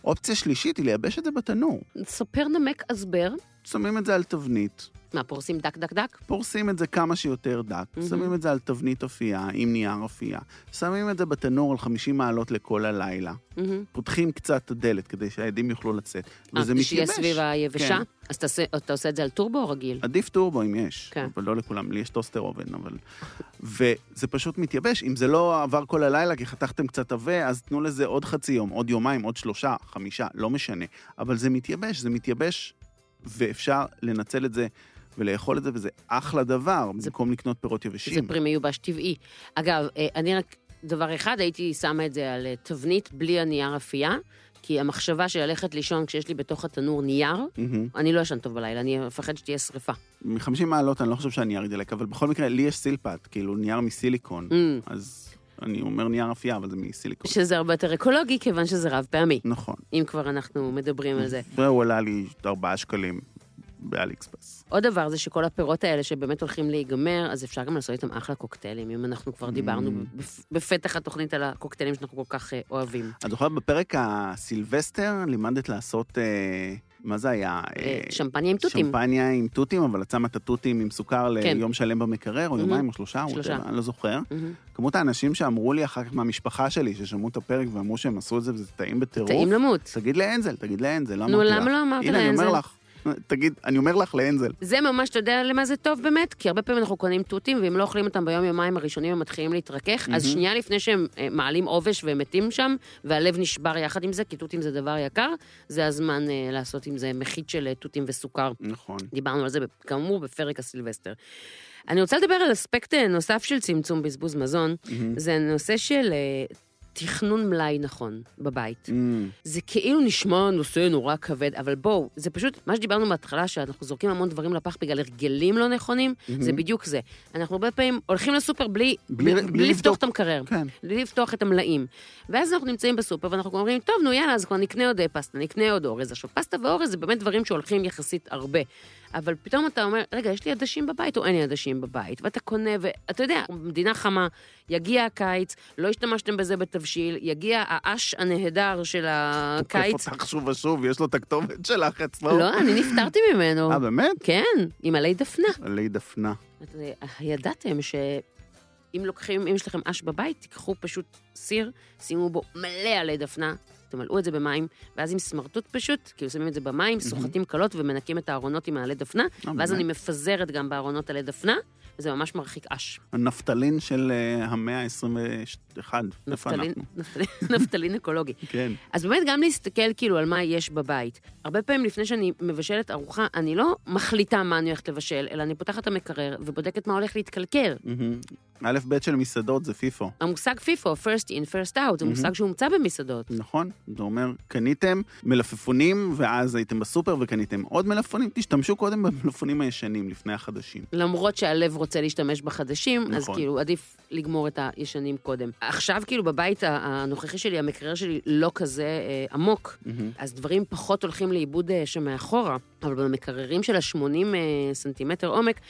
אופציה שלישית היא לייבש את זה בתנור. ספר נמק הסבר. שמים את זה על תבנית, מה, פורסים דק דק דק? פורסים את זה כמה שיותר דק, מהמם. שמים את זה על תבנית אפייה עם נייר אפייה, שמים את זה בתנור על 50 מעלות לכל הלילה, מהמם. פותחים קצת את הדלת כדי שהאדים יוכלו לצאת, אה, וזה כדי שיהיה מתייבש. סביב היבשה? כן. אז תעשה- אתה עושה את זה על טורבו או רגיל? עדיף טורבו אם יש, כן. אבל לא לכולם, לי יש טוסטר אובן, אבל... וזה פשוט מתייבש, אם זה לא עבר כל הלילה כי חתכתם קצת עבה, אז תנו לזה עוד חצי יום, עוד יומיים, עוד שלושה, חמישה, לא משנה. אבל זה מתייבש, זה מתייבש, ואפשר לנצל את זה ולאכול את זה, וזה אחלה דבר, זה- במקום לקנות פירות זה יבשים. פרי מיובש טבעי. אגב, אה, אני רק, דבר אחד, הייתי שמה את זה על אה, תבנית בלי הנייר אפייה, כי המחשבה של ללכת לישון כשיש לי בתוך התנור נייר, מהמם. אני לא ישן טוב בלילה, אני מפחד שתהיה שריפה. מ-50 מעלות אני לא חושב שהנייר ידלק, אבל בכל מקרה, לי יש סילפט, כאילו נייר מסיליקון, Mm. אז אני אומר נייר אפייה, אבל זה מסיליקון. שזה הרבה יותר אקולוגי, כיוון שזה רב פעמי, נכון. אם כבר אנחנו מדברים על זה. והוא עלה לי 4 שקלים באליקספרס. עוד דבר זה שכל הפירות האלה שבאמת הולכים להיגמר, אז אפשר גם לעשות איתם אחלה קוקטיילים, אם אנחנו כבר דיברנו בפ- בפתח התוכנית על הקוקטיילים שאנחנו כל כך אה, אוהבים. את זוכרת בפרק הסילבסטר לימדת לעשות, אה, מה זה היה? אה, שמפניה עם תותים. שמפניה עם תותים, אבל את שמה את התותים עם סוכר כן. ליום שלם במקרר, או יומיים או שלושה, אני לא זוכר. כמות האנשים שאמרו לי אחר כך מהמשפחה שלי, ששמעו את הפרק ואמרו שהם עשו את זה וזה טעים בטירוף. טעים למות. תגיד לאנזל, תגיד לאנזל, לא נו, אמרתי לך. למה לא אמרת הנה, אני אומר לאנזל? לך. תגיד, אני אומר לך לאנזל. זה ממש, אתה יודע למה זה טוב באמת? כי הרבה פעמים אנחנו קונים תותים, ואם לא אוכלים אותם ביום יומיים הראשונים הם מתחילים להתרכך, אז שנייה לפני שהם אה, מעלים עובש והם מתים שם, והלב נשבר יחד עם זה, כי תותים זה דבר יקר, זה הזמן אה, לעשות עם זה מחית של אה, תותים וסוכר. נכון. דיברנו על זה כאמור בפרק הסילבסטר. אני רוצה לדבר על אספקט נוסף של צמצום בזבוז מזון, זה הנושא של אה, תכנון מלאי נכון בבית. Mm, זה כאילו נשמע נושא נורא כבד, אבל בואו, זה פשוט, מה שדיברנו בהתחלה, שאנחנו זורקים המון דברים לפח בגלל הרגלים לא נכונים, זה בדיוק זה. אנחנו הרבה פעמים הולכים לסופר בלי, בלי- בלי, בלי לפתוח. את המקרר, כן. בלי לפתוח את המלאים. ואז אנחנו נמצאים בסופר ואנחנו אומרים, טוב, נו יאללה, אז כבר נקנה עוד אה, פסטה, נקנה עוד אורז. עכשיו, פסטה ואורז זה באמת דברים שהולכים יחסית הרבה. אבל פתאום אתה אומר, רגע, יש לי עדשים בבית או אין לי עדשים בבית? ואתה קונה, ואתה יודע, מדינה חמה, יגיע הקיץ, לא השתמשתם בזה בתבשיל, יגיע האש הנהדר של הקיץ. תוקף אותך שוב ושוב, יש לו את הכתובת שלך אצלו. לא, אני נפטרתי ממנו. אה, באמת? כן, עם עלי דפנה. עלי דפנה. את- ידעתם שאם לוקחים, אם יש לכם אש בבית, תיקחו פשוט סיר, שימו בו מלא עלי דפנה, תמלאו את זה במים, ואז עם סמרטוט פשוט, כאילו שמים את זה במים, סוחטים קלות ומנקים את הארונות עם העלי דפנה, אה, ואז אני מפזרת גם בארונות עלי דפנה, וזה ממש מרחיק אש. הנפטלין של אה, המאה ה-22. אחד, איפה אנחנו? נפתלין אקולוגי. כן. אז באמת גם להסתכל כאילו על מה יש בבית. הרבה פעמים לפני שאני מבשלת ארוחה, אני לא מחליטה מה אני הולכת לבשל, אלא אני פותחת את המקרר ובודקת מה הולך להתקלקל. א' ב' של מסעדות זה פיפו. המושג פיפו, first in, first out, זה מושג שהומצא במסעדות. נכון, זה אומר, קניתם מלפפונים, ואז הייתם בסופר וקניתם עוד מלפפונים, תשתמשו קודם במלפפונים הישנים לפני החדשים. למרות שהלב רוצה להשתמש בחדשים, אז נכון. כאילו עדיף לגמור את הישנים קודם. עכשיו כאילו בבית הנוכחי שלי, המקרר שלי לא כזה אה, עמוק, אז דברים פחות הולכים לאיבוד אה, שם מאחורה, אבל במקררים של ה-80 אה, סנטימטר עומק,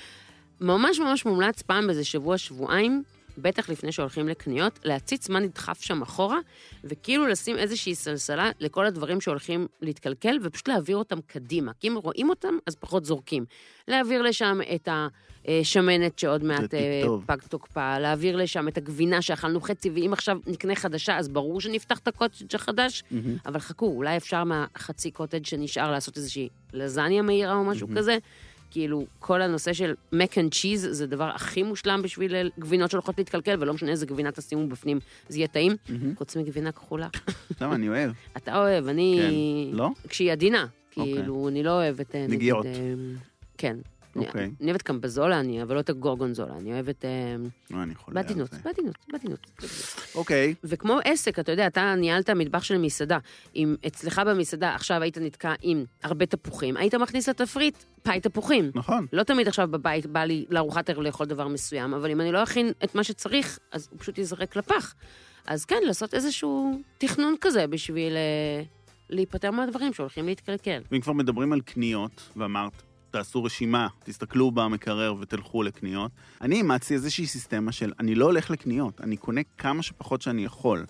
ממש ממש מומלץ פעם באיזה שבוע-שבועיים, בטח לפני שהולכים לקניות, להציץ מה נדחף שם אחורה, וכאילו לשים איזושהי סלסלה לכל הדברים שהולכים להתקלקל, ופשוט להעביר אותם קדימה. כי אם רואים אותם, אז פחות זורקים. להעביר לשם את השמנת שעוד מעט אה. פג תוקפה, להעביר לשם את הגבינה שאכלנו חצי, ואם עכשיו נקנה חדשה, אז ברור שנפתח את הקוטג' החדש, אבל חכו, אולי אפשר מהחצי קוטג' שנשאר לעשות איזושהי לזניה מהירה או משהו כזה. כאילו, כל הנושא של mac and cheese זה הדבר הכי מושלם בשביל גבינות שהולכות להתקלקל, ולא משנה איזה גבינה תשימו בפנים, זה יהיה טעים, חוץ מגבינה כחולה. למה, אני אוהב. אתה אוהב, אני... כן. לא? כשהיא עדינה. אוקיי. כאילו, אני לא אוהבת... אה, נגיעות. אה, כן. אוקיי. אני אוהבת קמבזולה, אני, אבל לא את הגורגונזולה, אני אוהבת... אה, לא, אני חולה על בעדינות, זה. בעדינות, בעדינות. אוקיי, וכמו עסק, אתה יודע, אתה ניהלת מטבח של מסעדה. אם אצלך במסעדה עכשיו היית נתקע עם הרבה תפוחים, היית מכניס לתפריט פאי תפוחים. נכון. לא תמיד עכשיו בבית בא לי לארוחת ערב לאכול דבר מסוים, אבל אם אני לא אכין את מה שצריך, אז הוא פשוט ייזרק לפח. אז כן, לעשות איזשהו תכנון כזה בשביל אה, להיפטר מהדברים שהולכים להתקלקל. ואם כבר מדברים על קניות, ואמרת, תעשו רשימה, תסתכלו במקרר ותלכו לקניות, אני אימצתי איזושהי סיסטמה של אני לא הולך לקניות, אני קונה כמה שפחות שאני יכול.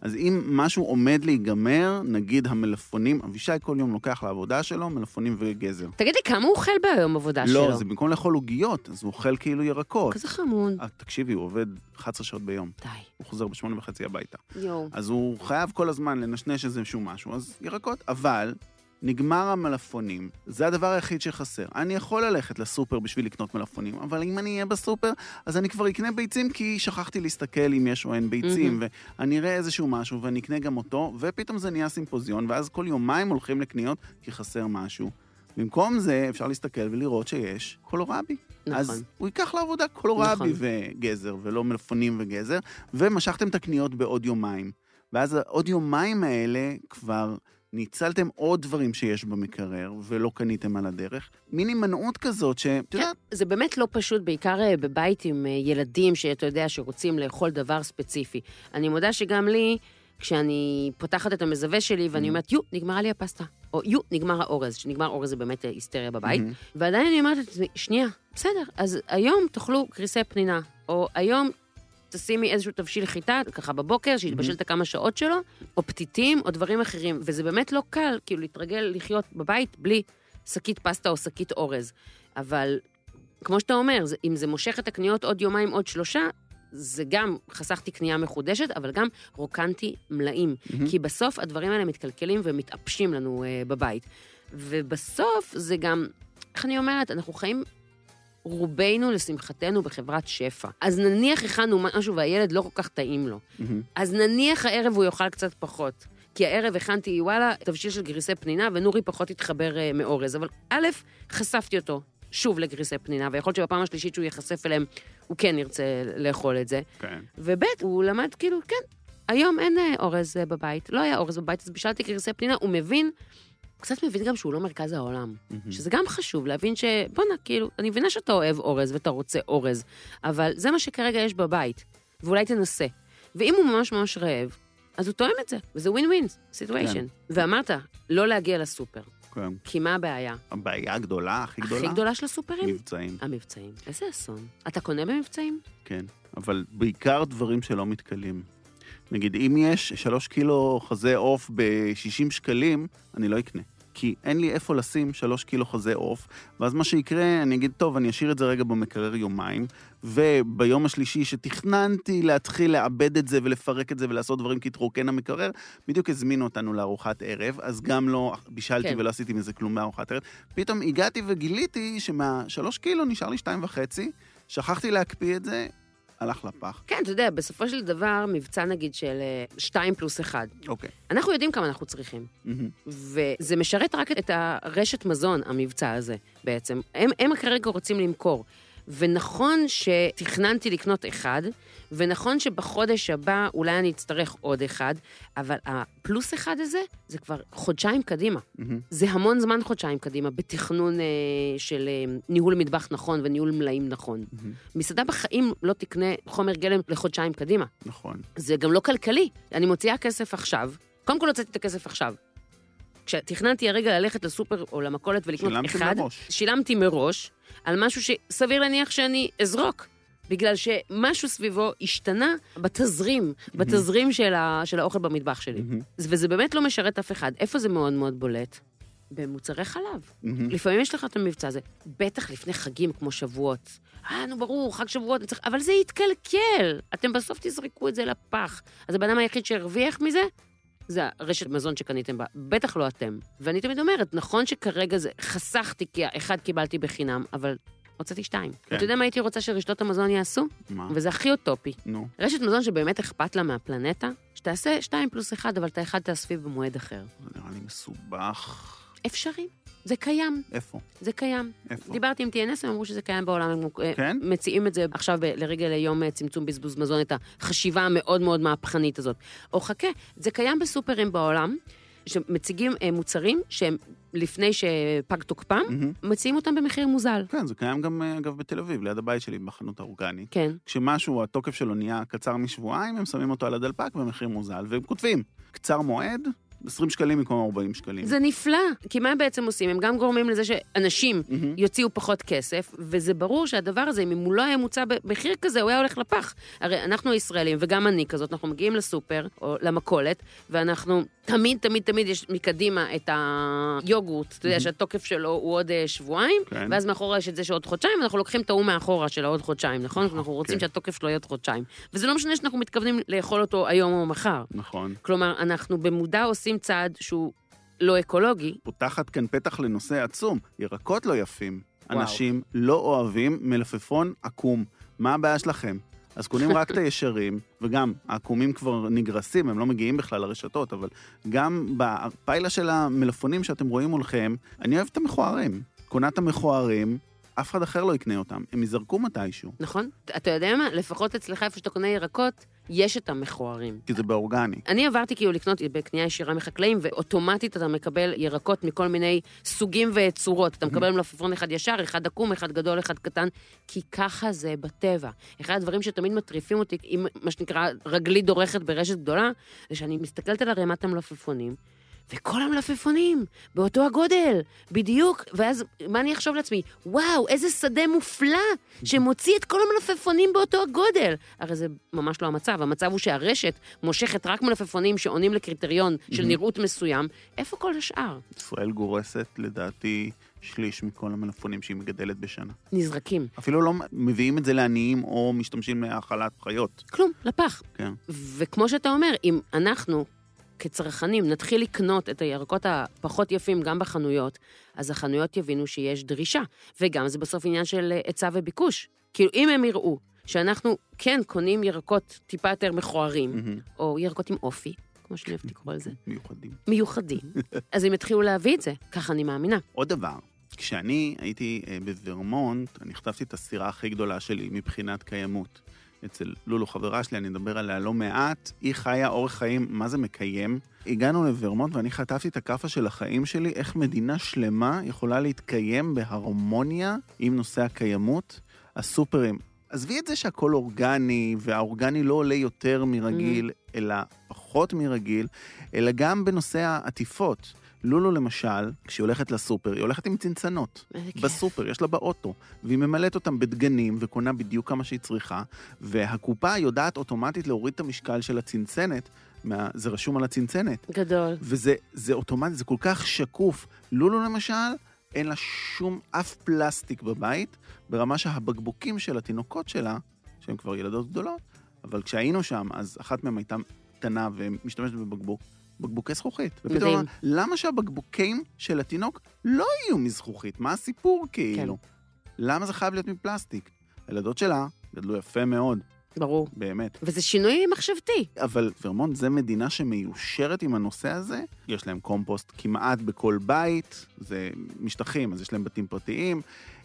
אז אם משהו עומד להיגמר, נגיד המלפפונים, אבישי כל יום לוקח לעבודה שלו מלפפונים וגזר. תגיד לי, כמה הוא אוכל ביום עבודה שלו? לא, זה במקום לאכול עוגיות, אז הוא אוכל כאילו ירקות. כזה חמוד. אה, תקשיבי, הוא עובד 11 שעות ביום. די. הוא חוזר בשמונה וחצי הביתה. יואו. אז הוא חייב כל הזמן לנשנש איזשהו משהו, אז ירקות. אבל נגמר המלפפונים, זה הדבר היחיד שחסר. אני יכול ללכת לסופר בשביל לקנות מלפפונים, אבל אם אני אהיה בסופר, אז אני כבר אקנה ביצים כי שכחתי להסתכל אם יש או אין ביצים, ואני אראה איזשהו משהו ואני אקנה גם אותו, ופתאום זה נהיה סימפוזיון, ואז כל יומיים הולכים לקניות כי חסר משהו. במקום זה אפשר להסתכל ולראות שיש קולורבי. נכון. אז הוא ייקח לעבודה קולורבי נכון. וגזר, ולא מלפפונים וגזר, ומשכתם את הקניות בעוד יומיים. ואז העוד יומיים האלה כבר ניצלתם עוד דברים שיש במקרר, ולא קניתם על הדרך. מין הימנעות כזאת, שאת כן, יודעת, זה באמת לא פשוט, בעיקר אה, בבית עם אה, ילדים שאתה יודע שרוצים לאכול דבר ספציפי. אני מודה שגם לי, כשאני פותחת את המזווה שלי ואני Mm. אומרת, יו, נגמרה לי הפסטה. או יו, נגמר האורז, שנגמר אורז זה באמת אה, היסטריה בבית. ועדיין אני אומרת לעצמי, שנייה, בסדר, אז היום תאכלו גריסי פנינה, או היום תשימי איזשהו תבשיל חיטה, ככה בבוקר, שיתבשל את הכמה שעות שלו, או פתיתים, או דברים אחרים. וזה באמת לא קל, כאילו, להתרגל לחיות בבית בלי שקית פסטה או שקית אורז. אבל כמו שאתה אומר, אם זה מושך את הקניות עוד יומיים, עוד שלושה, זה גם חסכתי קנייה מחודשת, אבל גם רוקנתי מלאים. כי בסוף הדברים האלה מתקלקלים ומתאפשים לנו uh, בבית. ובסוף זה גם, איך אני אומרת, אנחנו חיים רובנו, לשמחתנו, בחברת שפע. אז נניח הכנו משהו והילד לא כל כך טעים לו. אז נניח הערב הוא יאכל קצת פחות. כי הערב הכנתי, וואלה, תבשיל של גריסי פנינה, ונורי פחות התחבר אה, מאורז. אבל א', חשפתי אותו שוב לגריסי פנינה, ויכול להיות שבפעם השלישית שהוא ייחשף אליהם, הוא כן ירצה לאכול את זה. כן. וב', הוא למד כאילו, כן, היום אין אה, אורז אה, בבית, לא היה אורז בבית, אז בישלתי גריסי פנינה, הוא מבין, קצת מבין גם שהוא לא מרכז העולם. שזה גם חשוב, להבין ש... בואנה, כאילו, אני מבינה שאתה אוהב אורז ואתה רוצה אורז, אבל זה מה שכרגע יש בבית, ואולי תנסה. ואם הוא ממש ממש רעב, אז הוא תואם את זה, וזה ווין ווין סיטואשן. ואמרת, לא להגיע לסופר, כן. כי מה הבעיה? הבעיה הגדולה, הכי גדולה, הכי גדולה של הסופרים? מבצעים. המבצעים. איזה אסון. אתה קונה במבצעים? כן, אבל בעיקר דברים שלא מתכלים. נגיד, אם יש שלוש קילו חזה עוף ב-60 שקלים, אני לא אקנה. כי אין לי איפה לשים שלוש קילו חזה עוף, ואז מה שיקרה, אני אגיד, טוב, אני אשאיר את זה רגע במקרר יומיים, וביום השלישי שתכננתי להתחיל לעבד את זה ולפרק את זה ולעשות דברים כתרוקן המקרר, בדיוק הזמינו אותנו לארוחת ערב, אז גם לא בישלתי כן. ולא עשיתי מזה כלום בארוחת ערב. פתאום הגעתי וגיליתי שמהשלוש קילו נשאר לי שתיים וחצי, שכחתי להקפיא את זה, הלך לפח. כן, אתה יודע, בסופו של דבר, מבצע נגיד של 2 פלוס 1. אוקיי. אנחנו יודעים כמה אנחנו צריכים, מהמם. וזה משרת רק את הרשת מזון, המבצע הזה, בעצם. הם, הם כרגע רוצים למכור. ונכון שתכננתי לקנות אחד, ונכון שבחודש הבא אולי אני אצטרך עוד אחד, אבל הפלוס אחד הזה, זה כבר חודשיים קדימה. מהמם. זה המון זמן חודשיים קדימה בתכנון אה, של אה, ניהול מטבח נכון וניהול מלאים נכון. מהמם. מסעדה בחיים לא תקנה חומר גלם לחודשיים קדימה. נכון. זה גם לא כלכלי. אני מוציאה כסף עכשיו, קודם כל הוצאתי את הכסף עכשיו. כשתכננתי הרגע ללכת לסופר או למכולת ולקנות אחד, מראש. שילמתי מראש על משהו שסביר להניח שאני אזרוק. בגלל שמשהו סביבו השתנה בתזרים, בתזרים של, ה, של האוכל במטבח שלי. וזה באמת לא משרת אף אחד. איפה זה מאוד מאוד בולט? במוצרי חלב. מהמם. לפעמים יש לך את המבצע הזה, בטח לפני חגים כמו שבועות. אה, נו ברור, חג שבועות, צריך... אבל זה יתקלקל. אתם בסוף תזרקו את זה לפח. אז הבן אדם היחיד שהרוויח מזה, זה הרשת מזון שקניתם בה, בטח לא אתם. ואני תמיד אומרת, נכון שכרגע זה, חסכתי כי אחד קיבלתי בחינם, אבל הוצאתי שתיים. כן. ואתה יודע מה הייתי רוצה שרשתות המזון יעשו? מה? וזה הכי אוטופי. נו. רשת מזון שבאמת אכפת לה מהפלנטה, שתעשה שתיים פלוס אחד, אבל את האחד תאספי במועד אחר. זה נראה לי מסובך. אפשרי. זה קיים, איפה? זה קיים. איפה? דיברתי עם TNS, הם אמרו שזה קיים בעולם, הם אה, כן? מציעים את זה עכשיו ב- לרגל יום אה, צמצום בזבוז מזון, את החשיבה המאוד מאוד מהפכנית הזאת. או חכה, זה קיים בסופרים בעולם, שמציגים אה, מוצרים שהם לפני שפג תוקפם, מהמם. מציעים אותם במחיר מוזל. כן, זה קיים גם, אה, אגב, בתל אביב, ליד הבית שלי, בחנות האורגנית. כן. כשמשהו, התוקף שלו נהיה קצר משבועיים, הם שמים אותו על הדלפק במחיר מוזל, והם כותבים, קצר מועד, 20 שקלים במקום 40 שקלים. זה נפלא, כי מה הם בעצם עושים? הם גם גורמים לזה שאנשים מהמם. יוציאו פחות כסף, וזה ברור שהדבר הזה, אם הוא לא היה מוצע במחיר כזה, הוא היה הולך לפח. הרי אנחנו הישראלים, וגם אני כזאת, אנחנו מגיעים לסופר או למכולת, ואנחנו תמיד, תמיד, תמיד יש מקדימה את היוגורט, אתה יודע שהתוקף שלו הוא עוד אה, שבועיים, כן. ואז מאחורה יש את זה שעוד חודשיים, אנחנו לוקחים את ההוא מאחורה של העוד חודשיים, נכון? אנחנו רוצים כן. שהתוקף שלו יהיה עוד חודשיים. וזה לא משנה שאנחנו מתכוונים לאכול אותו היום או מחר. נכון. כלומר, אנחנו במודע עושים צעד שהוא לא אקולוגי, פותחת כאן פתח לנושא עצום, ירקות לא יפים. וואו. אנשים לא אוהבים מלפפון עקום. מה הבעיה שלכם? אז קונים רק את הישרים, וגם העקומים כבר נגרסים, הם לא מגיעים בכלל לרשתות, אבל גם בפיילה של המלפפונים שאתם רואים מולכם, אני אוהב את המכוערים. קונה את המכוערים, אף אחד אחר לא יקנה אותם, הם ייזרקו מתישהו, נכון? אתה יודע מה? לפחות אצלך, איפה שאתה קונה ירקות, יש את המכוערים. כי זה באורגני. אני עברתי כאילו לקנות בקנייה ישירה מחקלאים, ואוטומטית אתה מקבל ירקות מכל מיני סוגים וצורות. אתה מקבל מלפפון אחד ישר, אחד עקום, אחד גדול, אחד קטן, כי ככה זה בטבע. אחד הדברים שתמיד מטריפים אותי, עם מה שנקרא רגלי דורכת ברשת גדולה, זה שאני מסתכלת על ערימת המלפפונים, וכל המלפפונים באותו הגודל, בדיוק, ואז מה אני אחשוב לעצמי? וואו, איזה שדה מופלא שמוציא את כל המלפפונים באותו הגודל. הרי זה ממש לא המצב, המצב הוא שהרשת מושכת רק מלפפונים שעונים לקריטריון של נראות מסוים, איפה כל השאר? ישראל גורסת, לדעתי, שליש מכל המלפפונים שהיא מגדלת בשנה. נזרקים. אפילו לא מביאים את זה לעניים או משתמשים להאכלת חיות. כלום, לפח. כן. וכמו שאתה אומר, אם אנחנו כצרכנים נתחיל לקנות את הירקות הפחות יפים גם בחנויות, אז החנויות יבינו שיש דרישה, וגם זה בסוף עניין של אה, היצע וביקוש. כאילו, אם הם יראו שאנחנו כן קונים ירקות טיפה יותר מכוערים, מהמם. או ירקות עם אופי, כמו שאני אוהבת לקרוא לזה, מיוחדים. מיוחדים, אז הם יתחילו להביא את זה, ככה אני מאמינה. עוד דבר, כשאני הייתי אה, בוורמונט, אני כתבתי את הסירה הכי גדולה שלי מבחינת קיימות. אצל לולו, חברה שלי, אני אדבר עליה לא מעט, היא חיה אורח חיים, מה זה מקיים? הגענו לוורמונט ואני חטפתי את הכאפה של החיים שלי, איך מדינה שלמה יכולה להתקיים בהרמוניה עם נושא הקיימות. הסופרים, עזבי את זה שהכל אורגני, והאורגני לא עולה יותר מרגיל, אלא פחות מרגיל, אלא גם בנושא העטיפות. לולו למשל, כשהיא הולכת לסופר, היא הולכת עם צנצנות. איזה כיף. בסופר, יש לה באוטו, והיא ממלאת אותם בדגנים וקונה בדיוק כמה שהיא צריכה, והקופה יודעת אוטומטית להוריד את המשקל של הצנצנת, מה, זה רשום על הצנצנת, גדול. וזה זה אוטומטי, זה כל כך שקוף. לולו למשל, אין לה שום אף פלסטיק בבית, ברמה שהבקבוקים של התינוקות שלה, שהן כבר ילדות גדולות, אבל כשהיינו שם, אז אחת מהן הייתה קטנה ומשתמשת בבקבוק, בקבוקי זכוכית. ופתאום, מדהים. למה שהבקבוקים של התינוק לא יהיו מזכוכית? מה הסיפור כאילו? למה זה חייב להיות מפלסטיק? הילדות שלה גדלו יפה מאוד, ברור. באמת. וזה שינוי מחשבתי. אבל ורמונט זה מדינה שמיושרת עם הנושא הזה, יש להם קומפוסט כמעט בכל בית, זה משטחים, אז יש להם בתים פרטיים,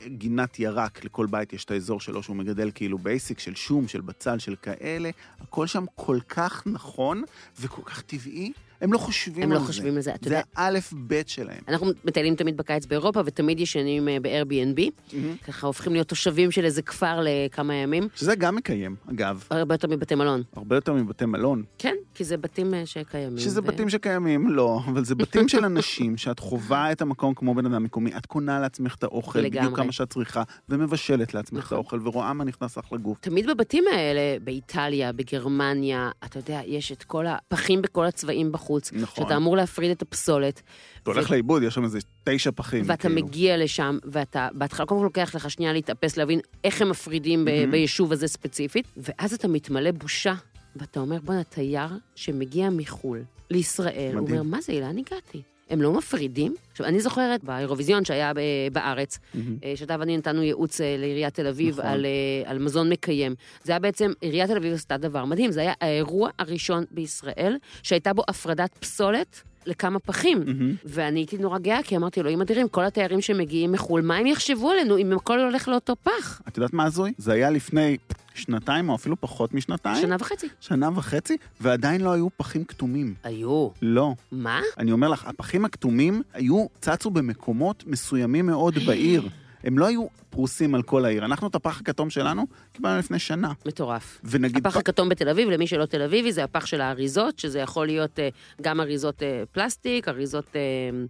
גינת ירק, לכל בית יש את האזור שלו שהוא מגדל כאילו basic של שום, של בצל, של כאלה, הכל שם כל כך נכון וכל כך טבעי, הם לא חושבים הם על לא זה. חושבים על זה, אתה זה יודע. האלף-בית שלהם. אנחנו מטיילים תמיד בקיץ באירופה, ותמיד ישנים אה, ב-Airbnb. ככה הופכים להיות תושבים של איזה כפר לכמה ימים. שזה גם מקיים, אגב, הרבה יותר מבתי מלון. הרבה יותר מבתי מלון. כן, כי זה בתים אה, שקיימים. שזה ו- בתים שקיימים, לא, אבל זה בתים של אנשים שאת חווה את המקום כמו בן אדם מקומי, את קונה לעצמך את האוכל, בדיוק לגמרי. כמה שאת צריכה, ומבשלת לעצמך את נכון. האוכל, ורואה מה נכנס לך לגוף. תמיד בבתים האלה, באיטליה, בגרמניה, אתה יודע, יש את כל הפחים בכל הצבעים בחוץ. נכון. שאתה אמור להפריד את הפסולת. אתה הולך לאיבוד, יש שם איזה תשע פחים. ואתה כאילו. מגיע לשם, ואתה בהתחלה קודם כל לוקח לך שנייה להתאפס, להבין איך הם מפרידים מהמם. ביישוב הזה ספציפית, ואז אתה מתמלא בושה, ואתה אומר, בואנה, תייר שמגיע מחו"ל לישראל, הוא מדהים. אומר, מה זה, לאן הגעתי? הם לא מפרידים? עכשיו, אני זוכרת באירוויזיון שהיה בארץ. אה, שאתה ואני נתנו ייעוץ אה, לעיריית תל אביב נכון. על, אה, על מזון מקיים. זה היה בעצם, עיריית תל אביב עשתה דבר מדהים, זה היה האירוע הראשון בישראל שהייתה בו הפרדת פסולת לכמה פחים. מהמם. ואני הייתי נורא גאה, כי אמרתי, אלוהים אדירים, כל התיירים שמגיעים מחו"ל, מה הם יחשבו עלינו אם הכל הולך לאותו פח? את יודעת מה הזוי? זה היה לפני שנתיים או אפילו פחות משנתיים. שנה וחצי. שנה וחצי, ועדיין לא היו פחים כתומים. היו. לא. מה? אני אומר לך, הפחים הכתומים היו, צצו במקומות מסוימים מאוד בעיר. הם לא היו פרוסים על כל העיר. אנחנו את הפח הכתום שלנו קיבלנו לפני שנה. מטורף. ונגיד... הפח הכתום בתל אביב, למי שלא תל אביבי, זה הפח של האריזות, שזה יכול להיות אה, גם אריזות אה, פלסטיק, אריזות אה,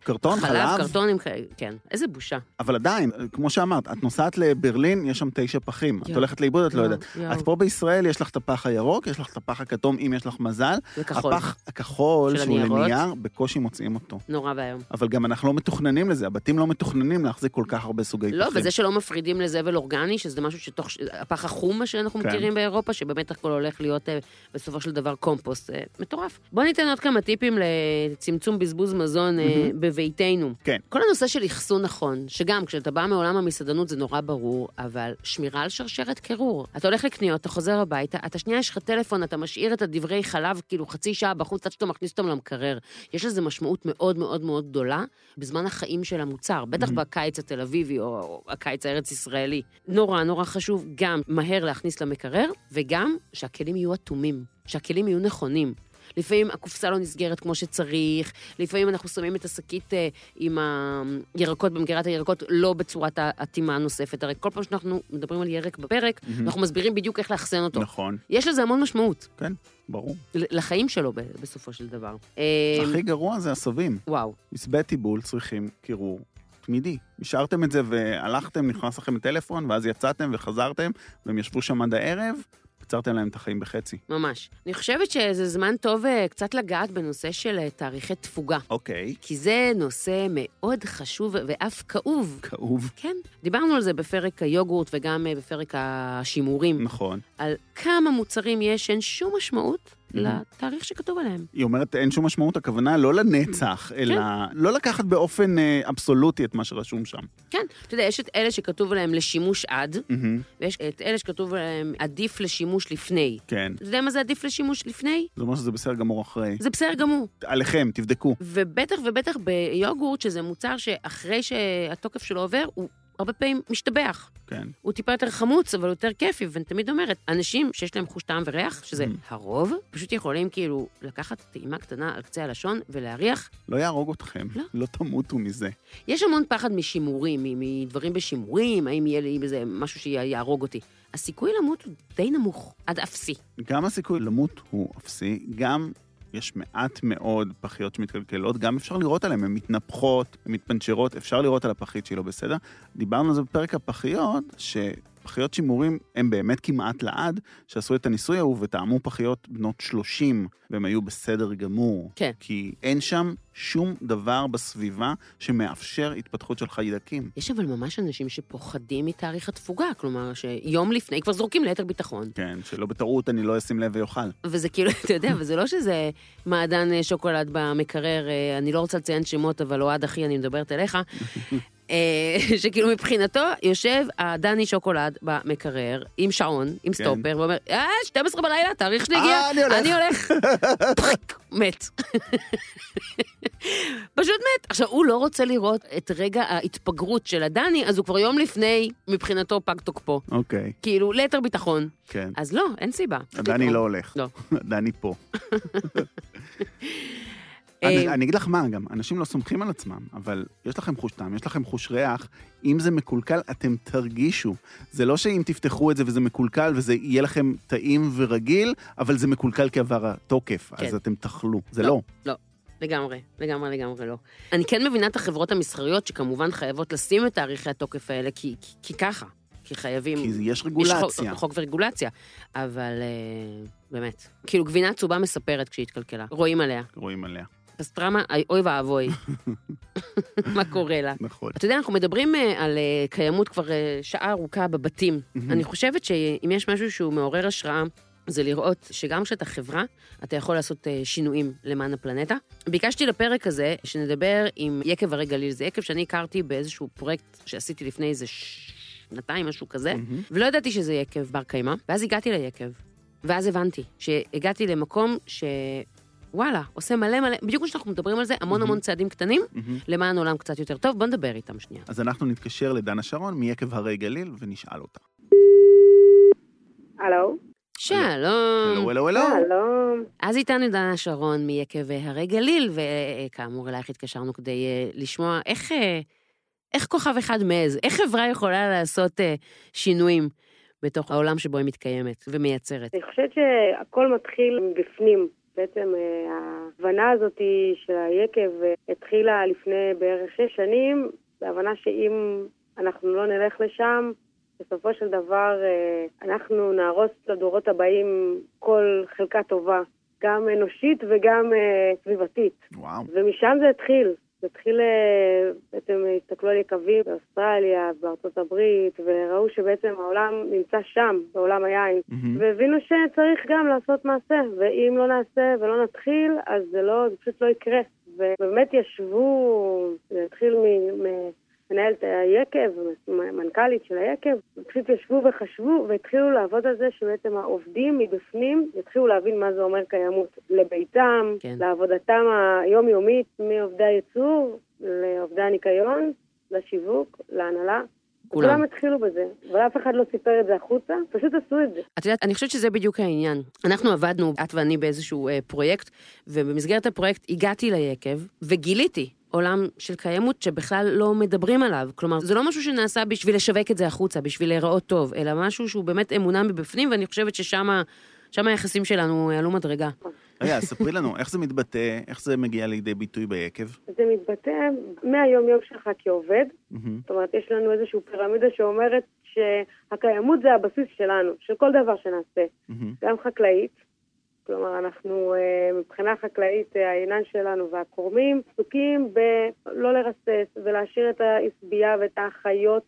קרטון, חלב, חלב. קרטונים, כן. איזה בושה. אבל עדיין, כמו שאמרת, את נוסעת לברלין, יש שם תשע פחים. את יואו, הולכת לאיבוד, את לא יודעת. יואו. את פה בישראל, יש לך את הפח הירוק, יש לך את הפח הכתום, אם יש לך מזל. וכחול. הפח הכחול, שהוא. לנייר, בקושי מוצאים אותו. נורא ואיום. אבל גם אנחנו לא מתוכננים לזה, הבתים לא מתוכננים להחזיק כל כך הרבה סוגי לא, פחים. וזה שלא מפרידים לזבל אורגני, שזה משהו שתוך, הפח החום מה שאנחנו כן. מכירים באירופה, שבאמת הכל הולך להיות אה, בסופו של דבר קומפוסט, אה, מטורף. בוא ניתן עוד כמה טיפים לצמצום בזבוז מזון אה, בביתנו. כן. כל הנושא של אחסון נכון, שגם כשאתה בא מעולם המסעדנות זה נורא ברור, אבל שמירה על שרשרת קירור. אתה הולך לקניות, אתה חוזר הביתה, אתה שנייה יש לך טלפון, אתה משאיר את הדברי חלב כאילו חצי שעה בחוץ עד שאתה מכניס אותם למקרר. יש לזה משמעות מאוד מאוד מאוד גדולה בזמן החיים של המוצר, בטח בקיץ התל אביבי או, או הקיץ הארץ ישראלי. נורא נורא חשוב גם מהר להכניס למקרר, וגם שהכלים יהיו אטומים, שהכלים יהיו נכונים. לפעמים הקופסה לא נסגרת כמו שצריך, לפעמים אנחנו שמים את השקית אה, עם הירקות במגירת הירקות לא בצורת האטימה הנוספת. הרי כל פעם שאנחנו מדברים על ירק בפרק, אנחנו מסבירים בדיוק איך לאחסן אותו. נכון, יש לזה המון משמעות כן, ברור. לחיים שלו בסופו של דבר. אה, הכי גרוע זה עשבים. וואו, מסבי טיבול צריכים קירור תמידי. השארתם את זה והלכתם, נכנס לכם לטלפון, ואז יצאתם וחזרתם, והם ישבו שם עד הערב, קצרתם להם את החיים בחצי. ממש. אני חושבת שזה זמן טוב אה, קצת לגעת בנושא של אה, תאריכי תפוגה. אוקיי. כי זה נושא מאוד חשוב ואף כאוב. כאוב. כן, דיברנו על זה בפרק היוגורט וגם אה, בפרק השימורים, נכון. על כמה מוצרים יש שאין שום משמעות. לתאריך שכתוב עליהם. היא אומרת אין שום משמעות, הכוונה לא לנצח, אלא לא לקחת באופן אה, אבסולוטי את מה שרשום שם. כן, אתה יודע, יש את אלה שכתוב עליהם לשימוש עד, מהמם, ויש את אלה שכתוב עליהם עדיף לשימוש לפני. כן. אתה יודע מה זה עדיף לשימוש לפני? זה אומר שזה בסדר גמור אחרי. זה בסדר גמור. עליכם, תבדקו. ובטח ובטח ביוגורט, שזה מוצר שאחרי שהתוקף שלו עובר, הוא הרבה פעמים משתבח. כן. הוא טיפה יותר חמוץ, אבל יותר כיפי, ואני תמיד אומרת, אנשים שיש להם חוש טעם וריח, שזה הרוב, פשוט יכולים כאילו לקחת טעימה קטנה על קצה הלשון ולהריח. לא יהרוג אתכם, לא. לא תמותו מזה. יש המון פחד משימורים, מדברים בשימורים, האם יהיה לי בזה משהו שיהרוג אותי. הסיכוי למות הוא די נמוך, עד אפסי. גם הסיכוי למות הוא אפסי, גם יש מעט מאוד פחיות שמתקלקלות, גם אפשר לראות עליהן, הן מתנפחות, הן מתפנצ'רות, אפשר לראות על הפחית שהיא לא בסדר. דיברנו על זה בפרק הפחיות, שפחיות שימורים הן באמת כמעט לעד, שעשו את הניסוי ההוא וטעמו פחיות בנות 30, והן היו בסדר גמור. כן. כי אין שם שום דבר בסביבה שמאפשר התפתחות של חיידקים. יש אבל ממש אנשים שפוחדים מתאריך התפוגה, כלומר שיום לפני כבר זורקים ליתר ביטחון. כן, שלא בטעות אני לא אשים לב ואוכל. וזה כאילו, אתה יודע, וזה לא שזה מעדן אה, שוקולד במקרר, אה, אני לא רוצה לציין שמות, אבל אוהד אחי, אני מדברת אליך. אה, שכאילו מבחינתו יושב הדני שוקולד במקרר עם שעון, עם כן. סטופר, ואומר, אה, 12 בלילה, תאריך שלי הגיע, אה, אני הולך." מת. פשוט מת. עכשיו, הוא לא רוצה לראות את רגע ההתפגרות של הדני, אז הוא כבר יום לפני, מבחינתו פג תוקפו. אוקיי, כאילו, ליתר ביטחון. כן. אז לא, אין סיבה. צריך דני לתרום. לא הולך. לא. דני פה. אני, אני אגיד לך מה, גם אנשים לא סומכים על עצמם, אבל יש לכם חוש טעם, יש לכם חוש ריח, אם זה מקולקל, אתם תרגישו. זה לא שאם תפתחו את זה וזה מקולקל וזה יהיה לכם טעים ורגיל, אבל זה מקולקל כי עבר התוקף, כן. אז אתם תאכלו. זה לא. לא. לגמרי, לגמרי, לגמרי לא. אני כן מבינה את החברות המסחריות שכמובן חייבות לשים את תאריכי התוקף האלה, כי, כי, כי ככה, כי חייבים... כי יש יש רגולציה. חוק, חוק ורגולציה, אבל אה, באמת. כאילו גבינה צהובה מספרת כשהיא התקלקלה, רואים עליה. רואים עליה, פסטרמה, אוי ואבוי. מה קורה לה? נכון. אתה יודע, אנחנו מדברים אה, על אה, קיימות כבר אה, שעה ארוכה בבתים. אני חושבת שאם יש משהו שהוא מעורר השראה, זה לראות שגם כשאתה חברה, אתה יכול לעשות שינויים למען הפלנטה. ביקשתי לפרק הזה שנדבר עם יקב הרי גליל. זה יקב שאני הכרתי באיזשהו פרויקט שעשיתי לפני איזה שנתיים, משהו כזה. ולא ידעתי שזה יקב בר קיימא, ואז הגעתי ליקב, ואז הבנתי שהגעתי למקום ש... וואלה, עושה מלא מלא, בדיוק כמו שאנחנו מדברים על זה, המון המון צעדים קטנים. למען עולם קצת יותר טוב. בוא נדבר איתם שנייה. אז אנחנו נתקשר לדנה שרון מיקב הרי גליל ונשאל אותה. הלו? שלום. הלו, הלו, הלו. שלום. אז איתנו דנה שרון מיקב הרי גליל, וכאמור אלייך התקשרנו כדי אה, לשמוע איך, אה, איך כוכב אחד מעז, איך חברה יכולה לעשות אה, שינויים בתוך העולם שבו היא מתקיימת ומייצרת. אני חושבת שהכל מתחיל מבפנים. בעצם אה, ההבנה הזאת של היקב אה, התחילה לפני בערך שש שנים, בהבנה שאם אנחנו לא נלך לשם, בסופו של דבר אה, אנחנו נהרוס לדורות הבאים כל חלקה טובה, גם אנושית וגם סביבתית. וואו. ומשם זה התחיל. התחיל, אה, בעצם הסתכלו על יקבים באוסטרליה, בארצות הברית, וראו שבעצם העולם נמצא שם, בעולם היין. מהמם. והבינו שצריך גם לעשות מעשה, ואם לא נעשה ולא נתחיל, אז זה לא, זה פשוט לא יקרה. ובאמת ישבו, זה התחיל ממנהלת היקב, מנכ"לית של היקב, פשוט ישבו וחשבו והתחילו לעבוד על זה שבעצם העובדים מבפנים יתחילו להבין מה זה אומר קיימות לביתם, כן. לעבודתם היומיומית, מעובדי הייצור לעובדי הניקיון, לשיווק, להנהלה. כולם. כולם התחילו בזה, ואף אחד לא סיפר את זה החוצה, פשוט עשו את זה. את יודעת, אני חושבת שזה בדיוק העניין. אנחנו עבדנו, את ואני, באיזשהו אה, פרויקט, ובמסגרת הפרויקט הגעתי ליקב, וגיליתי עולם של קיימות שבכלל לא מדברים עליו. כלומר, זה לא משהו שנעשה בשביל לשווק את זה החוצה, בשביל להיראות טוב, אלא משהו שהוא באמת אמונה מבפנים, ואני חושבת ששם שם היחסים שלנו עלו מדרגה. רגע, ספרי לנו, איך זה מתבטא, איך זה מגיע לידי ביטוי ביקב? זה מתבטא מהיום-יום שלך כעובד. זאת אומרת, יש לנו איזושהי פירמידה שאומרת שהקיימות זה הבסיס שלנו, של כל דבר שנעשה. גם חקלאית, כלומר, אנחנו אה, מבחינה חקלאית, אה, העיניים שלנו והכורמים עסוקים בלא לרסס ולהשאיר את העשבייה ואת החיות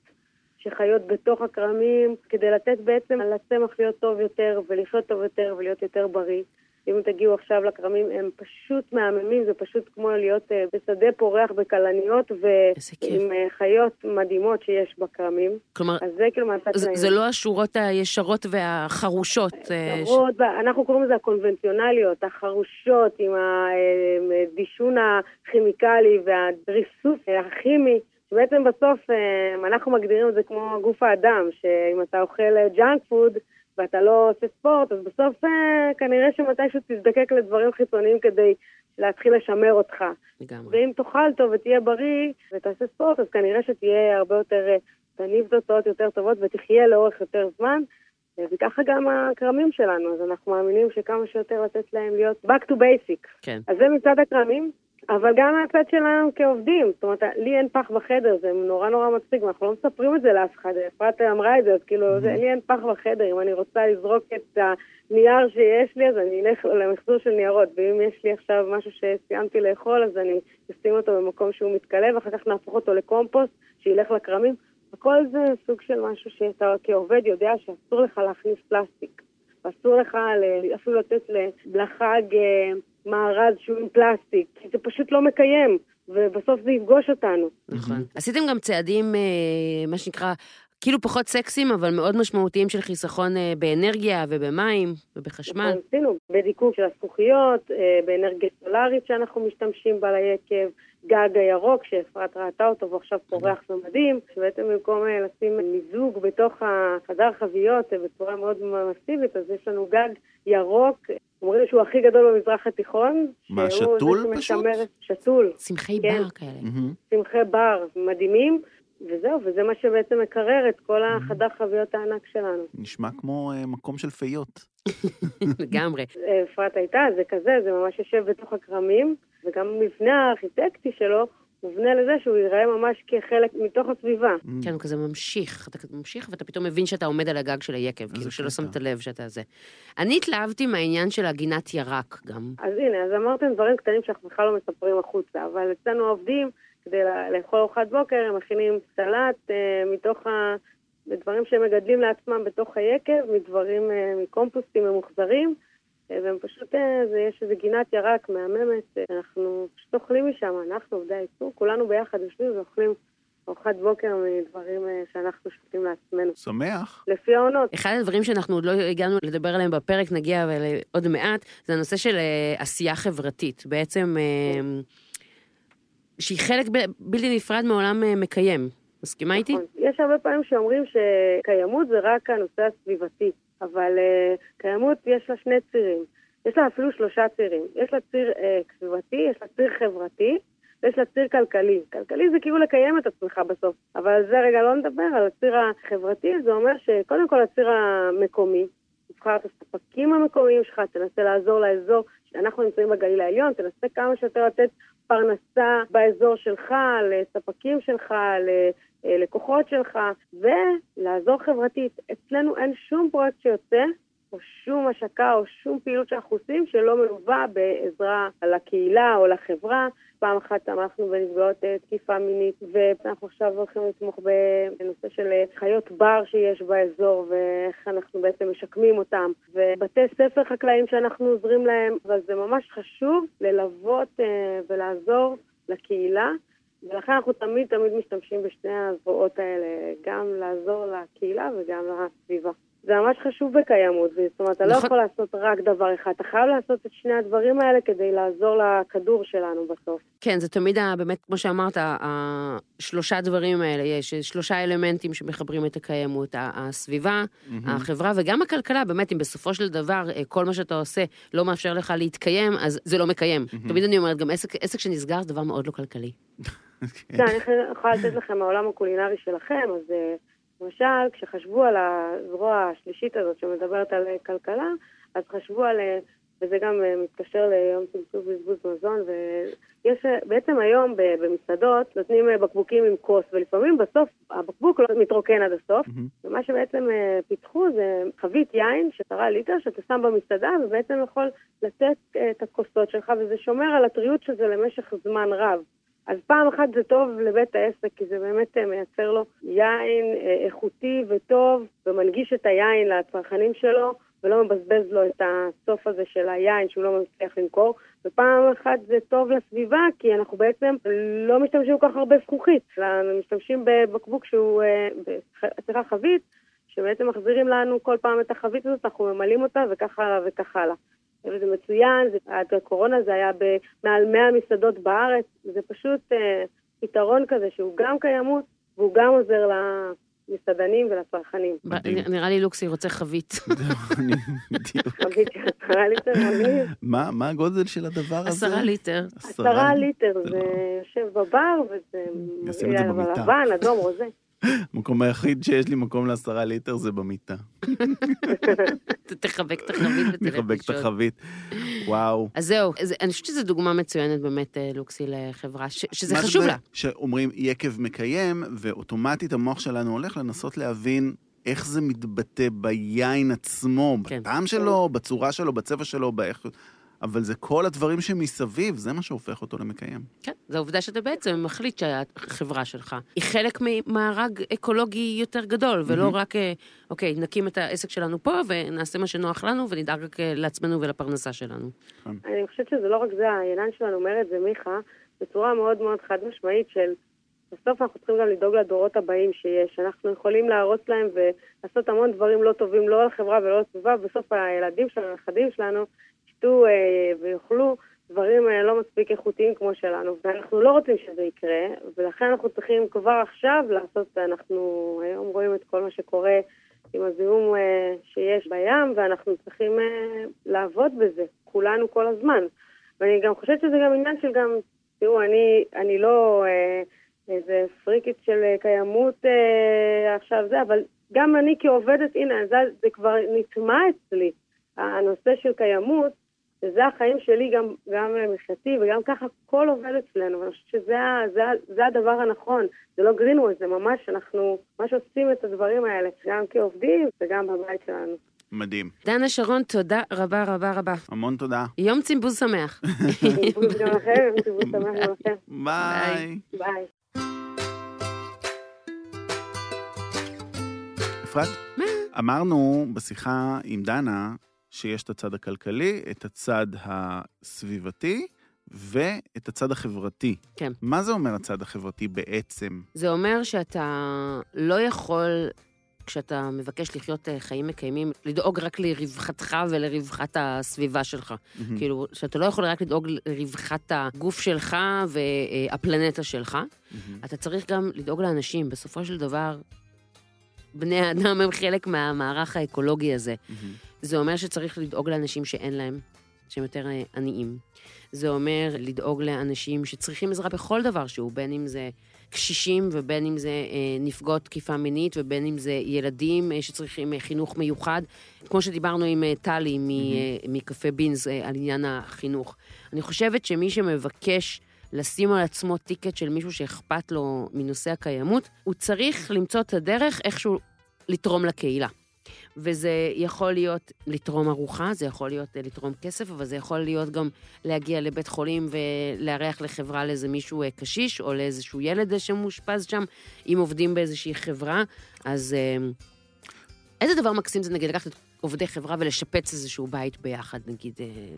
שחיות בתוך הכרמים, כדי לתת בעצם לצמח להיות טוב יותר ולחיות טוב יותר ולהיות יותר בריא. אם תגיעו עכשיו לכרמים, הם פשוט מהממים, זה פשוט כמו להיות אה, בשדה פורח בכלניות. ועם אה, חיות מדהימות שיש בכרמים. כלומר, אז זה כאילו מהצד זה, שלהם. זה לא השורות הישרות והחרושות. אה, ש- אנחנו קוראים לזה הקונבנציונליות, החרושות עם הדישון הכימיקלי והריסוס הכימי, שבעצם בסוף אנחנו מגדירים את זה כמו גוף האדם, שאם אתה אוכל ג'אנק פוד ואתה לא עושה ספורט, אז בסוף אה, כנראה שמתישהו תזדקק לדברים חיצוניים כדי להתחיל לשמר אותך. לגמרי. ואם תאכל טוב ותהיה בריא ותעשה ספורט, אז כנראה שתהיה הרבה יותר, אה, תניב תוצאות יותר טובות ותחיה לאורך יותר זמן. אה, וככה גם הכרמים שלנו, אז אנחנו מאמינים שכמה שיותר לתת להם להיות back to basic. כן. אז זה מצד הכרמים, אבל גם מהצד שלנו כעובדים. זאת אומרת, לי אין פח בחדר, זה נורא נורא מצחיק, ואנחנו לא מספרים את זה לאף אחד. אפרת אמרה את זה, אז כאילו, זה, לי אין פח בחדר. אם אני רוצה לזרוק את הנייר שיש לי, אז אני אלך למחזור של ניירות. ואם יש לי עכשיו משהו שסיימתי לאכול, אז אני אשים אותו במקום שהוא מתכלה, ואחר כך נהפוך אותו לקומפוסט, שילך לכרמים. הכל זה סוג של משהו שאתה כעובד יודע שאסור לך להכניס פלסטיק. ואסור לך אפילו לתת לחג אה, מארז שהוא עם פלסטיק, כי זה פשוט לא מקיים. ובסוף זה יפגוש אותנו. נכון. עשיתם גם צעדים, אה, מה שנקרא, כאילו פחות סקסיים, אבל מאוד משמעותיים של חיסכון אה, באנרגיה ובמים ובחשמל. נכון, עשינו בדיקוק של הזכוכיות, אה, באנרגיה סולארית שאנחנו משתמשים בה ליקב, גג הירוק שאפרת ראתה אותו ועכשיו פורח ומדהים, שבעצם במקום לשים מיזוג בתוך החדר חביות בצורה מאוד מסיבית, אז יש לנו גג ירוק, אומרים שהוא הכי גדול במזרח התיכון. מה, שתול פשוט? שתול, צמחי כן. בר כאלה. מהמם. צמחי בר מדהימים, וזהו, וזה מה שבעצם מקרר את כל החדר חביות הענק שלנו. נשמע כמו אה, מקום של פיות. לגמרי. אפרת הייתה, זה כזה, זה ממש יושב בתוך הכרמים, וגם המבנה הארכיטקטי שלו מובנה לזה שהוא ייראה ממש כחלק מתוך הסביבה. כן, הוא כזה ממשיך, אתה כזה ממשיך, ואתה פתאום מבין שאתה עומד על הגג של היקב, כאילו שלא. שמת לב שאתה זה. אני התלהבתי מהעניין של הגינת ירק גם. אז הנה, אז אמרתם דברים קטנים שאנחנו בכלל לא מספרים החוצה, אבל אצלנו העובדים, כדי לאכול ארוחת בוקר, הם מכינים סלט אה, מתוך ה... דברים שהם מגדלים לעצמם בתוך היקב, מדברים, אה, מקומפוסטים ממוחזרים, והם פשוט, אה, זה, יש איזו גינת ירק מהממת, אה, אנחנו פשוט אוכלים משם, אנחנו עובדי הייצור, כולנו ביחד יושבים ואוכלים ארוחת בוקר מדברים אה, שאנחנו שותים לעצמנו, שמח. לפי העונות. אחד הדברים שאנחנו עוד לא הגענו לדבר עליהם בפרק, נגיע אבל עוד מעט, זה הנושא של אה, עשייה חברתית. בעצם, אה, שהיא חלק ב- בלתי נפרד מעולם אה, מקיים. מסכימה איתי? נכון. יש הרבה פעמים שאומרים שקיימות זה רק הנושא הסביבתי, אבל uh, קיימות יש לה שני צירים. יש לה אפילו שלושה צירים. יש לה ציר uh, סביבתי, יש לה ציר חברתי, ויש לה ציר כלכלי. כלכלי זה כאילו לקיים את עצמך בסוף, אבל על זה רגע לא נדבר, על הציר החברתי זה אומר שקודם כל הציר המקומי, תבחר את הספקים המקומיים שלך, תנסה לעזור לאזור, אנחנו נמצאים בגליל העליון, תנסה כמה שיותר לתת פרנסה באזור שלך, לספקים שלך, ללקוחות שלך, ולעזור חברתית. אצלנו אין שום פרויקט שיוצא, או שום השקה, או שום פעילות שאנחנו עושים, שלא מלווה בעזרה לקהילה או לחברה. פעם אחת תמכנו בנפגעות אה, תקיפה מינית, ואנחנו עכשיו הולכים לתמוך בנושא של אה, חיות בר שיש באזור, ואיך אנחנו בעצם משקמים אותם, ובתי ספר חקלאיים שאנחנו עוזרים להם, אבל זה ממש חשוב ללוות אה, ולעזור לקהילה. ולכן אנחנו תמיד תמיד משתמשים בשני הזרועות האלה, גם לעזור לקהילה וגם לסביבה. זה ממש חשוב בקיימות, זאת אומרת, אתה לא נכון. יכול לעשות רק דבר אחד, אתה חייב לעשות את שני הדברים האלה כדי לעזור לכדור שלנו בסוף. כן, זה תמיד, ה- באמת, כמו שאמרת, השלושה דברים האלה, יש שלושה אלמנטים שמחברים את הקיימות, הסביבה, החברה וגם הכלכלה, באמת, אם בסופו של דבר אה, כל מה שאתה עושה לא מאפשר לך להתקיים, אז זה לא מקיים. תמיד אני אומרת, גם עסק, עסק שנסגר זה דבר מאוד לא כלכלי. כן, אני יכולה לתת לכם מהעולם הקולינרי שלכם, אז אה, למשל, כשחשבו על הזרוע השלישית הזאת שמדברת על אה, כלכלה, אז חשבו על, אה, וזה גם אה, מתקשר ליום צמצום בזבוז מזון, ויש בעצם היום במסעדות נותנים בקבוקים עם כוס, ולפעמים בסוף הבקבוק לא מתרוקן עד הסוף, ומה שבעצם פיתחו זה חבית יין של 10 ליטר שאתה שם במסעדה, ובעצם יכול לתת את הכוסות שלך, וזה שומר על הטריות של זה למשך זמן רב. אז פעם אחת זה טוב לבית העסק, כי זה באמת אה, מייצר לו יין אה, איכותי וטוב, ומנגיש את היין לצרכנים שלו, ולא מבזבז לו את הסוף הזה של היין שהוא לא מצליח למכור. ופעם אחת זה טוב לסביבה, כי אנחנו בעצם לא משתמשים כל כך הרבה זכוכית, אלא משתמשים בבקבוק שהוא, אה, סליחה, חבית, שבעצם מחזירים לנו כל פעם את החבית הזאת, אנחנו ממלאים אותה וכך הלאה וכך הלאה. וזה מצוין, זה, עד הקורונה זה היה במעל 100 מסעדות בארץ, זה פשוט אה, פתרון כזה שהוא גם קיימות והוא גם עוזר למסעדנים ולצרכנים. מדהים. ב- נראה לי לוקסי רוצה חבית. חבית של עשרה ליטר מגניב. מה מה הגודל של הדבר הזה? עשרה ליטר. עשרה ליטר, זה זה לא- יושב בבר וזה נשים את זה במיטה. לבן, אדום, רוזה. המקום היחיד שיש לי מקום לעשרה ליטר זה במיטה. תחבק את החבית ותלך לחבק את לישון. החבית. וואו. אז זהו, אז אני חושבת שזו דוגמה מצוינת באמת, אה, לוקסי, לחברה, שזה חשוב לה. שאומרים יקב מקיים, ואוטומטית המוח שלנו הולך לנסות להבין איך זה מתבטא ביין עצמו, כן. בטעם שלו, בצורה שלו, בצבע שלו, באיך... אבל זה כל הדברים שמסביב, זה מה שהופך אותו למקיים. כן, זו העובדה שאתה בעצם מחליט שהחברה שלך היא חלק ממארג אקולוגי יותר גדול, ולא רק, אה, אוקיי, נקים את העסק שלנו פה ונעשה מה שנוח לנו ונדאג רק אה, לעצמנו ולפרנסה שלנו. אני חושבת שזה לא רק זה, העיניים שלנו אומר את זה, מיכה, בצורה מאוד מאוד חד משמעית של בסוף אנחנו צריכים גם לדאוג לדורות הבאים שיש. אנחנו יכולים להרוס להם ולעשות המון דברים לא טובים, לא לחברה ולא לסביבה, בסוף הילדים שלנו, הנכדים שלנו, ישתו אה, ויאכלו דברים אה, לא מספיק איכותיים כמו שלנו. ואנחנו לא רוצים שזה יקרה, ולכן אנחנו צריכים כבר עכשיו לעשות, אנחנו היום רואים את כל מה שקורה עם הזיהום אה, שיש בים, ואנחנו צריכים אה, לעבוד בזה, כולנו כל הזמן. ואני גם חושבת שזה גם עניין של גם, תראו, אני, אני לא... אה, איזה פריקית של קיימות אה, עכשיו זה, אבל גם אני כעובדת, הנה, זה, זה כבר נטמע אצלי, הנושא של קיימות, וזה החיים שלי גם, גם מחייתי, וגם ככה כל עובד אצלנו, ואני חושבת שזה זה, זה הדבר הנכון, זה לא גרינווד, זה ממש, אנחנו ממש עושים את הדברים האלה, גם כעובדים וגם בבית שלנו. מדהים. דנה שרון, תודה רבה רבה רבה. המון תודה. יום צימבוז שמח. צימבוז גם לכם, יום צימבוז שמח גם לכם. ביי. ביי. אפרת, אמרנו בשיחה עם דנה שיש את הצד הכלכלי, את הצד הסביבתי ואת הצד החברתי. כן. מה זה אומר הצד החברתי בעצם? זה אומר שאתה לא יכול, כשאתה מבקש לחיות אה, חיים מקיימים, לדאוג רק לרווחתך ולרווחת הסביבה שלך. מהמם. כאילו, שאתה לא יכול רק לדאוג לרווחת הגוף שלך והפלנטה שלך, מהמם. אתה צריך גם לדאוג לאנשים. בסופו של דבר, בני האדם הם חלק מהמערך האקולוגי הזה. מהמם. זה אומר שצריך לדאוג לאנשים שאין להם, שהם יותר אה, עניים. זה אומר לדאוג לאנשים שצריכים עזרה בכל דבר שהוא, בין אם זה קשישים ובין אם זה אה, נפגעות תקיפה מינית ובין אם זה ילדים אה, שצריכים אה, חינוך מיוחד. כמו שדיברנו עם טלי אה, מקפה בינס אה, על עניין החינוך. אני חושבת שמי שמבקש לשים על עצמו טיקט של מישהו שאכפת לו מנושא הקיימות, הוא צריך למצוא את הדרך איכשהו לתרום לקהילה. וזה יכול להיות לתרום ארוחה, זה יכול להיות אה, לתרום כסף, אבל זה יכול להיות גם להגיע לבית חולים ולארח לחברה לאיזה מישהו אה, קשיש, או לאיזשהו ילד אה, שמאושפז שם, אם עובדים באיזושהי חברה. אז איזה דבר מקסים זה נגיד לקחת את עובדי חברה ולשפץ איזשהו בית ביחד, נגיד,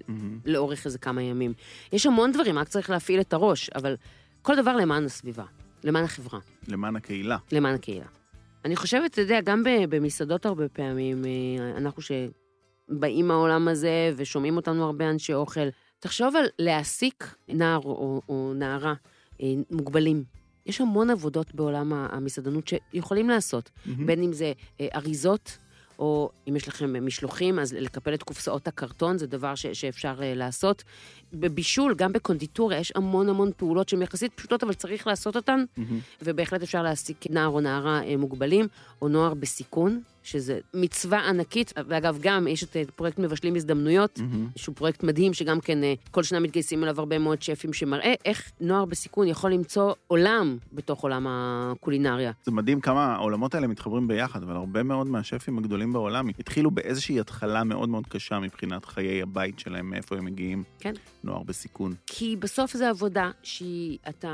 מהמם. לאורך איזה כמה ימים. יש המון דברים, רק צריך להפעיל את הראש, אבל כל דבר למען הסביבה, למען החברה. למען הקהילה. למען הקהילה. אני חושבת, אתה יודע, גם במסעדות הרבה פעמים, אה, אנחנו שבאים מהעולם הזה ושומעים אותנו הרבה אנשי אוכל, תחשוב על להעסיק נער או, או נערה אה, מוגבלים. יש המון עבודות בעולם המסעדנות שיכולים לעשות, מהמם. בין אם זה אה, אריזות, או אם יש לכם משלוחים, אז לקפל את קופסאות הקרטון, זה דבר ש- שאפשר אה, לעשות. בבישול, גם בקונדיטוריה, יש המון המון פעולות שהן יחסית פשוטות, אבל צריך לעשות אותן. מהמם. ובהחלט אפשר להעסיק נער או נערה אה, מוגבלים, או נוער בסיכון, שזה מצווה ענקית. ואגב, גם יש את אה, פרויקט מבשלים הזדמנויות, מהמם. שהוא פרויקט מדהים, שגם כן אה, כל שנה מתגייסים אליו הרבה מאוד שפים, שמראה איך נוער בסיכון יכול למצוא עולם בתוך עולם הקולינריה. זה מדהים כמה העולמות האלה מתחברים ביחד, אבל הרבה מאוד מהשפים הגדולים בעולם התחילו באיזושהי התחלה מאוד מאוד קשה מבחינת חיי הבית שלהם, מאיפה הם מגיעים. כן. נוער בסיכון. כי בסוף זו עבודה שהיא, אתה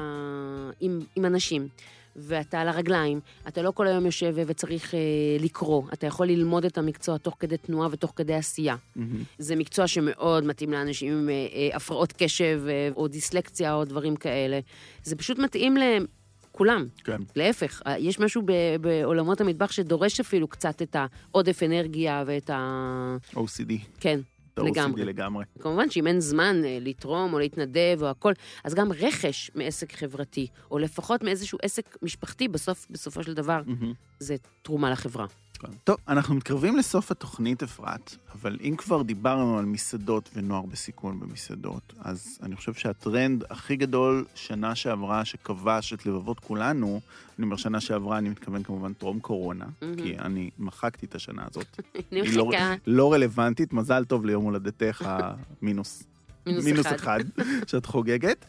עם, עם אנשים, ואתה על הרגליים, אתה לא כל היום יושב וצריך אה, לקרוא, אתה יכול ללמוד את המקצוע תוך כדי תנועה ותוך כדי עשייה. מהמם. זה מקצוע שמאוד מתאים לאנשים עם אה, אה, הפרעות קשב אה, או דיסלקציה או דברים כאלה. זה פשוט מתאים לכולם. כן. להפך, אה, יש משהו ב- בעולמות המטבח שדורש אפילו קצת את העודף אנרגיה ואת ה... OCD. כן, את ה-OCD לגמרי. לגמרי. כמובן שאם אין זמן אה, לתרום או להתנדב או הכל, אז גם רכש מעסק חברתי, או לפחות מאיזשהו עסק משפחתי, בסוף, בסופו של דבר, מהמם. זה תרומה לחברה. כן. טוב, אנחנו מתקרבים לסוף התוכנית, אפרת, אבל אם כבר דיברנו על מסעדות ונוער בסיכון במסעדות, אז אני חושב שהטרנד הכי גדול שנה שעברה, שכבש את לבבות כולנו, אני אומר שנה שעברה, אני מתכוון כמובן טרום קורונה, מהמם. כי אני מחקתי את השנה הזאת. היא לא- לא רלוונטית, מזל טוב ליום הולדתך המינוס. מינוס אחד. שאת חוגגת.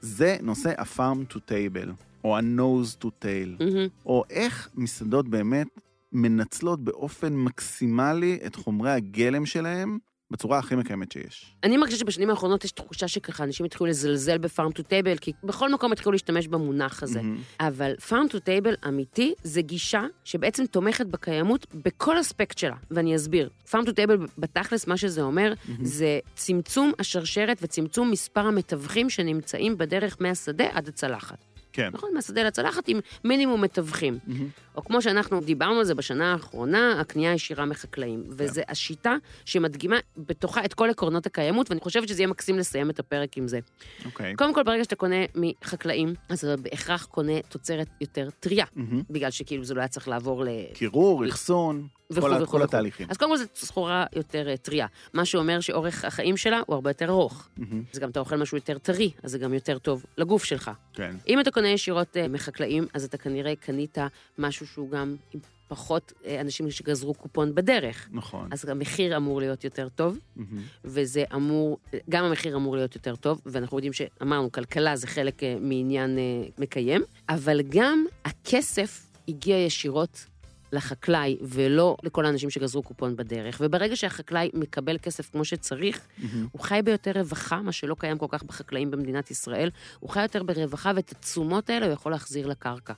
זה נושא ה-farm to table, או ה-nose to tail. מהמם. או איך מסעדות באמת מנצלות באופן מקסימלי את חומרי הגלם שלהם בצורה הכי מקיימת שיש. אני מרגישה שבשנים האחרונות יש תחושה שככה אנשים התחילו לזלזל ב farm to table, כי בכל מקום התחילו להשתמש במונח הזה. מהמם. אבל farm to table אמיתי זה גישה שבעצם תומכת בקיימות בכל אספקט שלה, ואני אסביר. farm to table בתכלס, מה שזה אומר, זה צמצום השרשרת וצמצום מספר המתווכים שנמצאים בדרך מהשדה עד הצלחת. כן. נכון? מהשדה לצלחת עם מינימום מתווכים. מהמם. או כמו שאנחנו דיברנו על זה בשנה האחרונה, הקנייה הישירה מחקלאים. וזו השיטה שמדגימה בתוכה את כל עקרונות הקיימות, ואני חושבת שזה יהיה מקסים לסיים את הפרק עם זה. אוקיי. קודם כל, ברגע שאתה קונה מחקלאים, אז אתה בהכרח קונה תוצרת יותר טריה, מהמם. בגלל שכאילו זה לא היה צריך לעבור ל... קירור, אחסון, וכו' כל. התהליכים. אז קודם כל זו סחורה יותר אה, טריה, מה שאומר שאורך החיים שלה הוא הרבה יותר ארוך. מהמם. אז גם אתה אוכל משהו יותר טרי, אז זה גם יותר טוב לגוף שלך. כן. אם אתה קונה ישירות אה, מחקלאים, אז אתה כנראה קנית משהו שהוא גם עם פחות אה, אנשים שגזרו קופון בדרך. נכון. אז המחיר אמור להיות יותר טוב, מהמם. וזה אמור, גם המחיר אמור להיות יותר טוב, ואנחנו יודעים שאמרנו, כלכלה זה חלק אה, מעניין מקיים, אבל גם הכסף הגיע ישירות לחקלאי, ולא לכל האנשים שגזרו קופון בדרך. וברגע שהחקלאי מקבל כסף כמו שצריך, מהמם. הוא חי ביותר רווחה, מה שלא קיים כל כך בחקלאים במדינת ישראל. הוא חי יותר ברווחה, ואת התשומות האלה הוא יכול להחזיר לקרקע.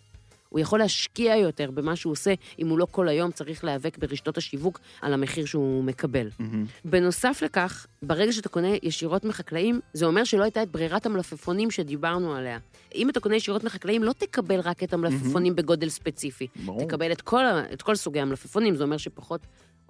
הוא יכול להשקיע יותר במה שהוא עושה, אם הוא לא כל היום צריך להיאבק ברשתות השיווק על המחיר שהוא מקבל. מהמם. בנוסף לכך, ברגע שאתה קונה ישירות מחקלאים, זה אומר שלא הייתה את ברירת המלפפונים שדיברנו עליה. אם אתה קונה ישירות מחקלאים, לא תקבל רק את המלפפונים בגודל ספציפי. ברור. תקבל את כל, את כל סוגי המלפפונים, זה אומר שפחות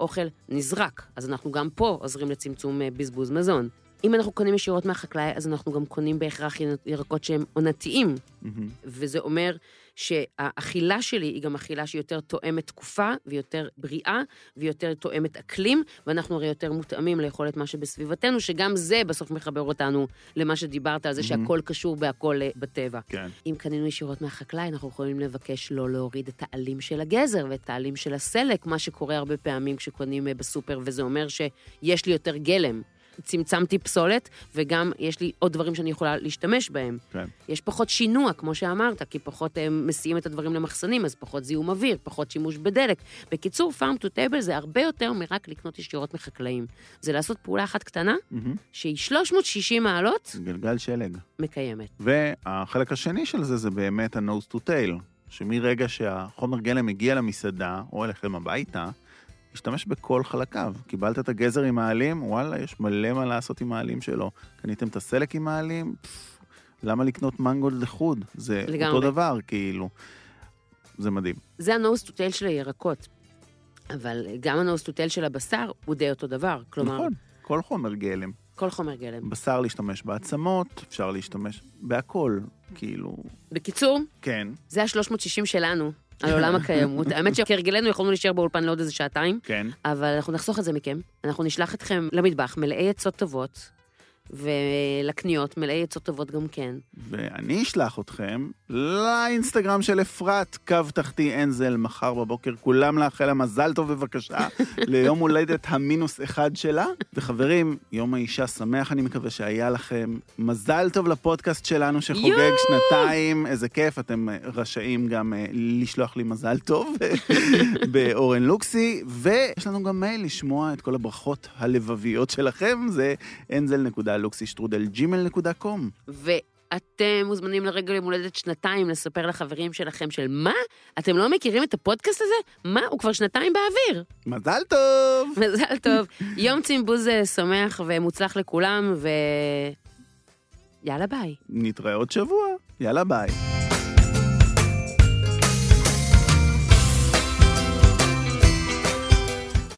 אוכל נזרק. אז אנחנו גם פה עוזרים לצמצום אה, בזבוז מזון. אם אנחנו קונים ישירות מהחקלאי, אז אנחנו גם קונים בהכרח ירקות שהם עונתיים, מהמם. וזה אומר שהאכילה שלי היא גם אכילה שהיא יותר תואמת תקופה, ויותר בריאה, ויותר תואמת אקלים, ואנחנו הרי יותר מותאמים ליכולת מה שבסביבתנו, שגם זה בסוף מחבר אותנו למה שדיברת על זה שהכל קשור בהכל אה, בטבע. כן. אם קנינו ישירות מהחקלאי, אנחנו יכולים לבקש לא להוריד את העלים של הגזר ואת העלים של הסלק, מה שקורה הרבה פעמים כשקונים אה, בסופר, וזה אומר שיש לי יותר גלם. צמצמתי פסולת, וגם יש לי עוד דברים שאני יכולה להשתמש בהם. כן. יש פחות שינוע, כמו שאמרת, כי פחות הם מסיעים את הדברים למחסנים, אז פחות זיהום אוויר, פחות שימוש בדלק. בקיצור, farm to table זה הרבה יותר מרק לקנות ישירות מחקלאים. זה לעשות פעולה אחת קטנה, מהמם. שהיא 360 מעלות גלגל שלג. מקיימת. והחלק השני של זה זה באמת ה-nose to tail, שמרגע שהחומר גלם הגיע למסעדה או אליכם הביתה, השתמש בכל חלקיו. קיבלת את הגזר עם העלים, וואלה, יש מלא מה לעשות עם העלים שלו. קניתם את הסלק עם העלים, פפ, למה לקנות מנגו לחוד? זה לגמרי. אותו דבר, כאילו. זה מדהים. זה ה-nose to tail של הירקות. אבל גם ה-nose to tail של הבשר הוא די אותו דבר. כלומר, נכון, כל חומר גלם. כל חומר גלם. בשר להשתמש בעצמות, אפשר להשתמש בהכל, כאילו, בקיצור, כן, זה ה-360 שלנו על עולם הקיימות. האמת שכהרגלנו יכולנו להישאר באולפן לעוד איזה שעתיים, כן. אבל אנחנו נחסוך את זה מכם. אנחנו נשלח אתכם למטבח מלאי עצות טובות, ולקניות מלאי עצות טובות גם כן. ואני אשלח אתכם לאינסטגרם של אפרת, קו תחתי אנזל, מחר בבוקר, כולם לאחל לה מזל טוב בבקשה, ליום הולדת המינוס אחד שלה. וחברים, יום האישה שמח, אני מקווה שהיה לכם. מזל טוב לפודקאסט שלנו שחוגג! שנתיים, איזה כיף, אתם אה, רשאים גם אה, לשלוח לי מזל טוב באורן לוקסי, ויש לנו גם מייל לשמוע את כל הברכות הלבביות שלכם, זה אנזל.לוקסי.ג'ימל.קום. ואתם מוזמנים לרגע יום הולדת שנתיים לספר לחברים שלכם של מה? אתם לא מכירים את הפודקאסט הזה? מה? הוא כבר שנתיים באוויר. מזל טוב! מזל טוב. יום צימבוז שמח ומוצלח לכולם, ו... יאללה ביי. נתראה עוד שבוע, יאללה ביי.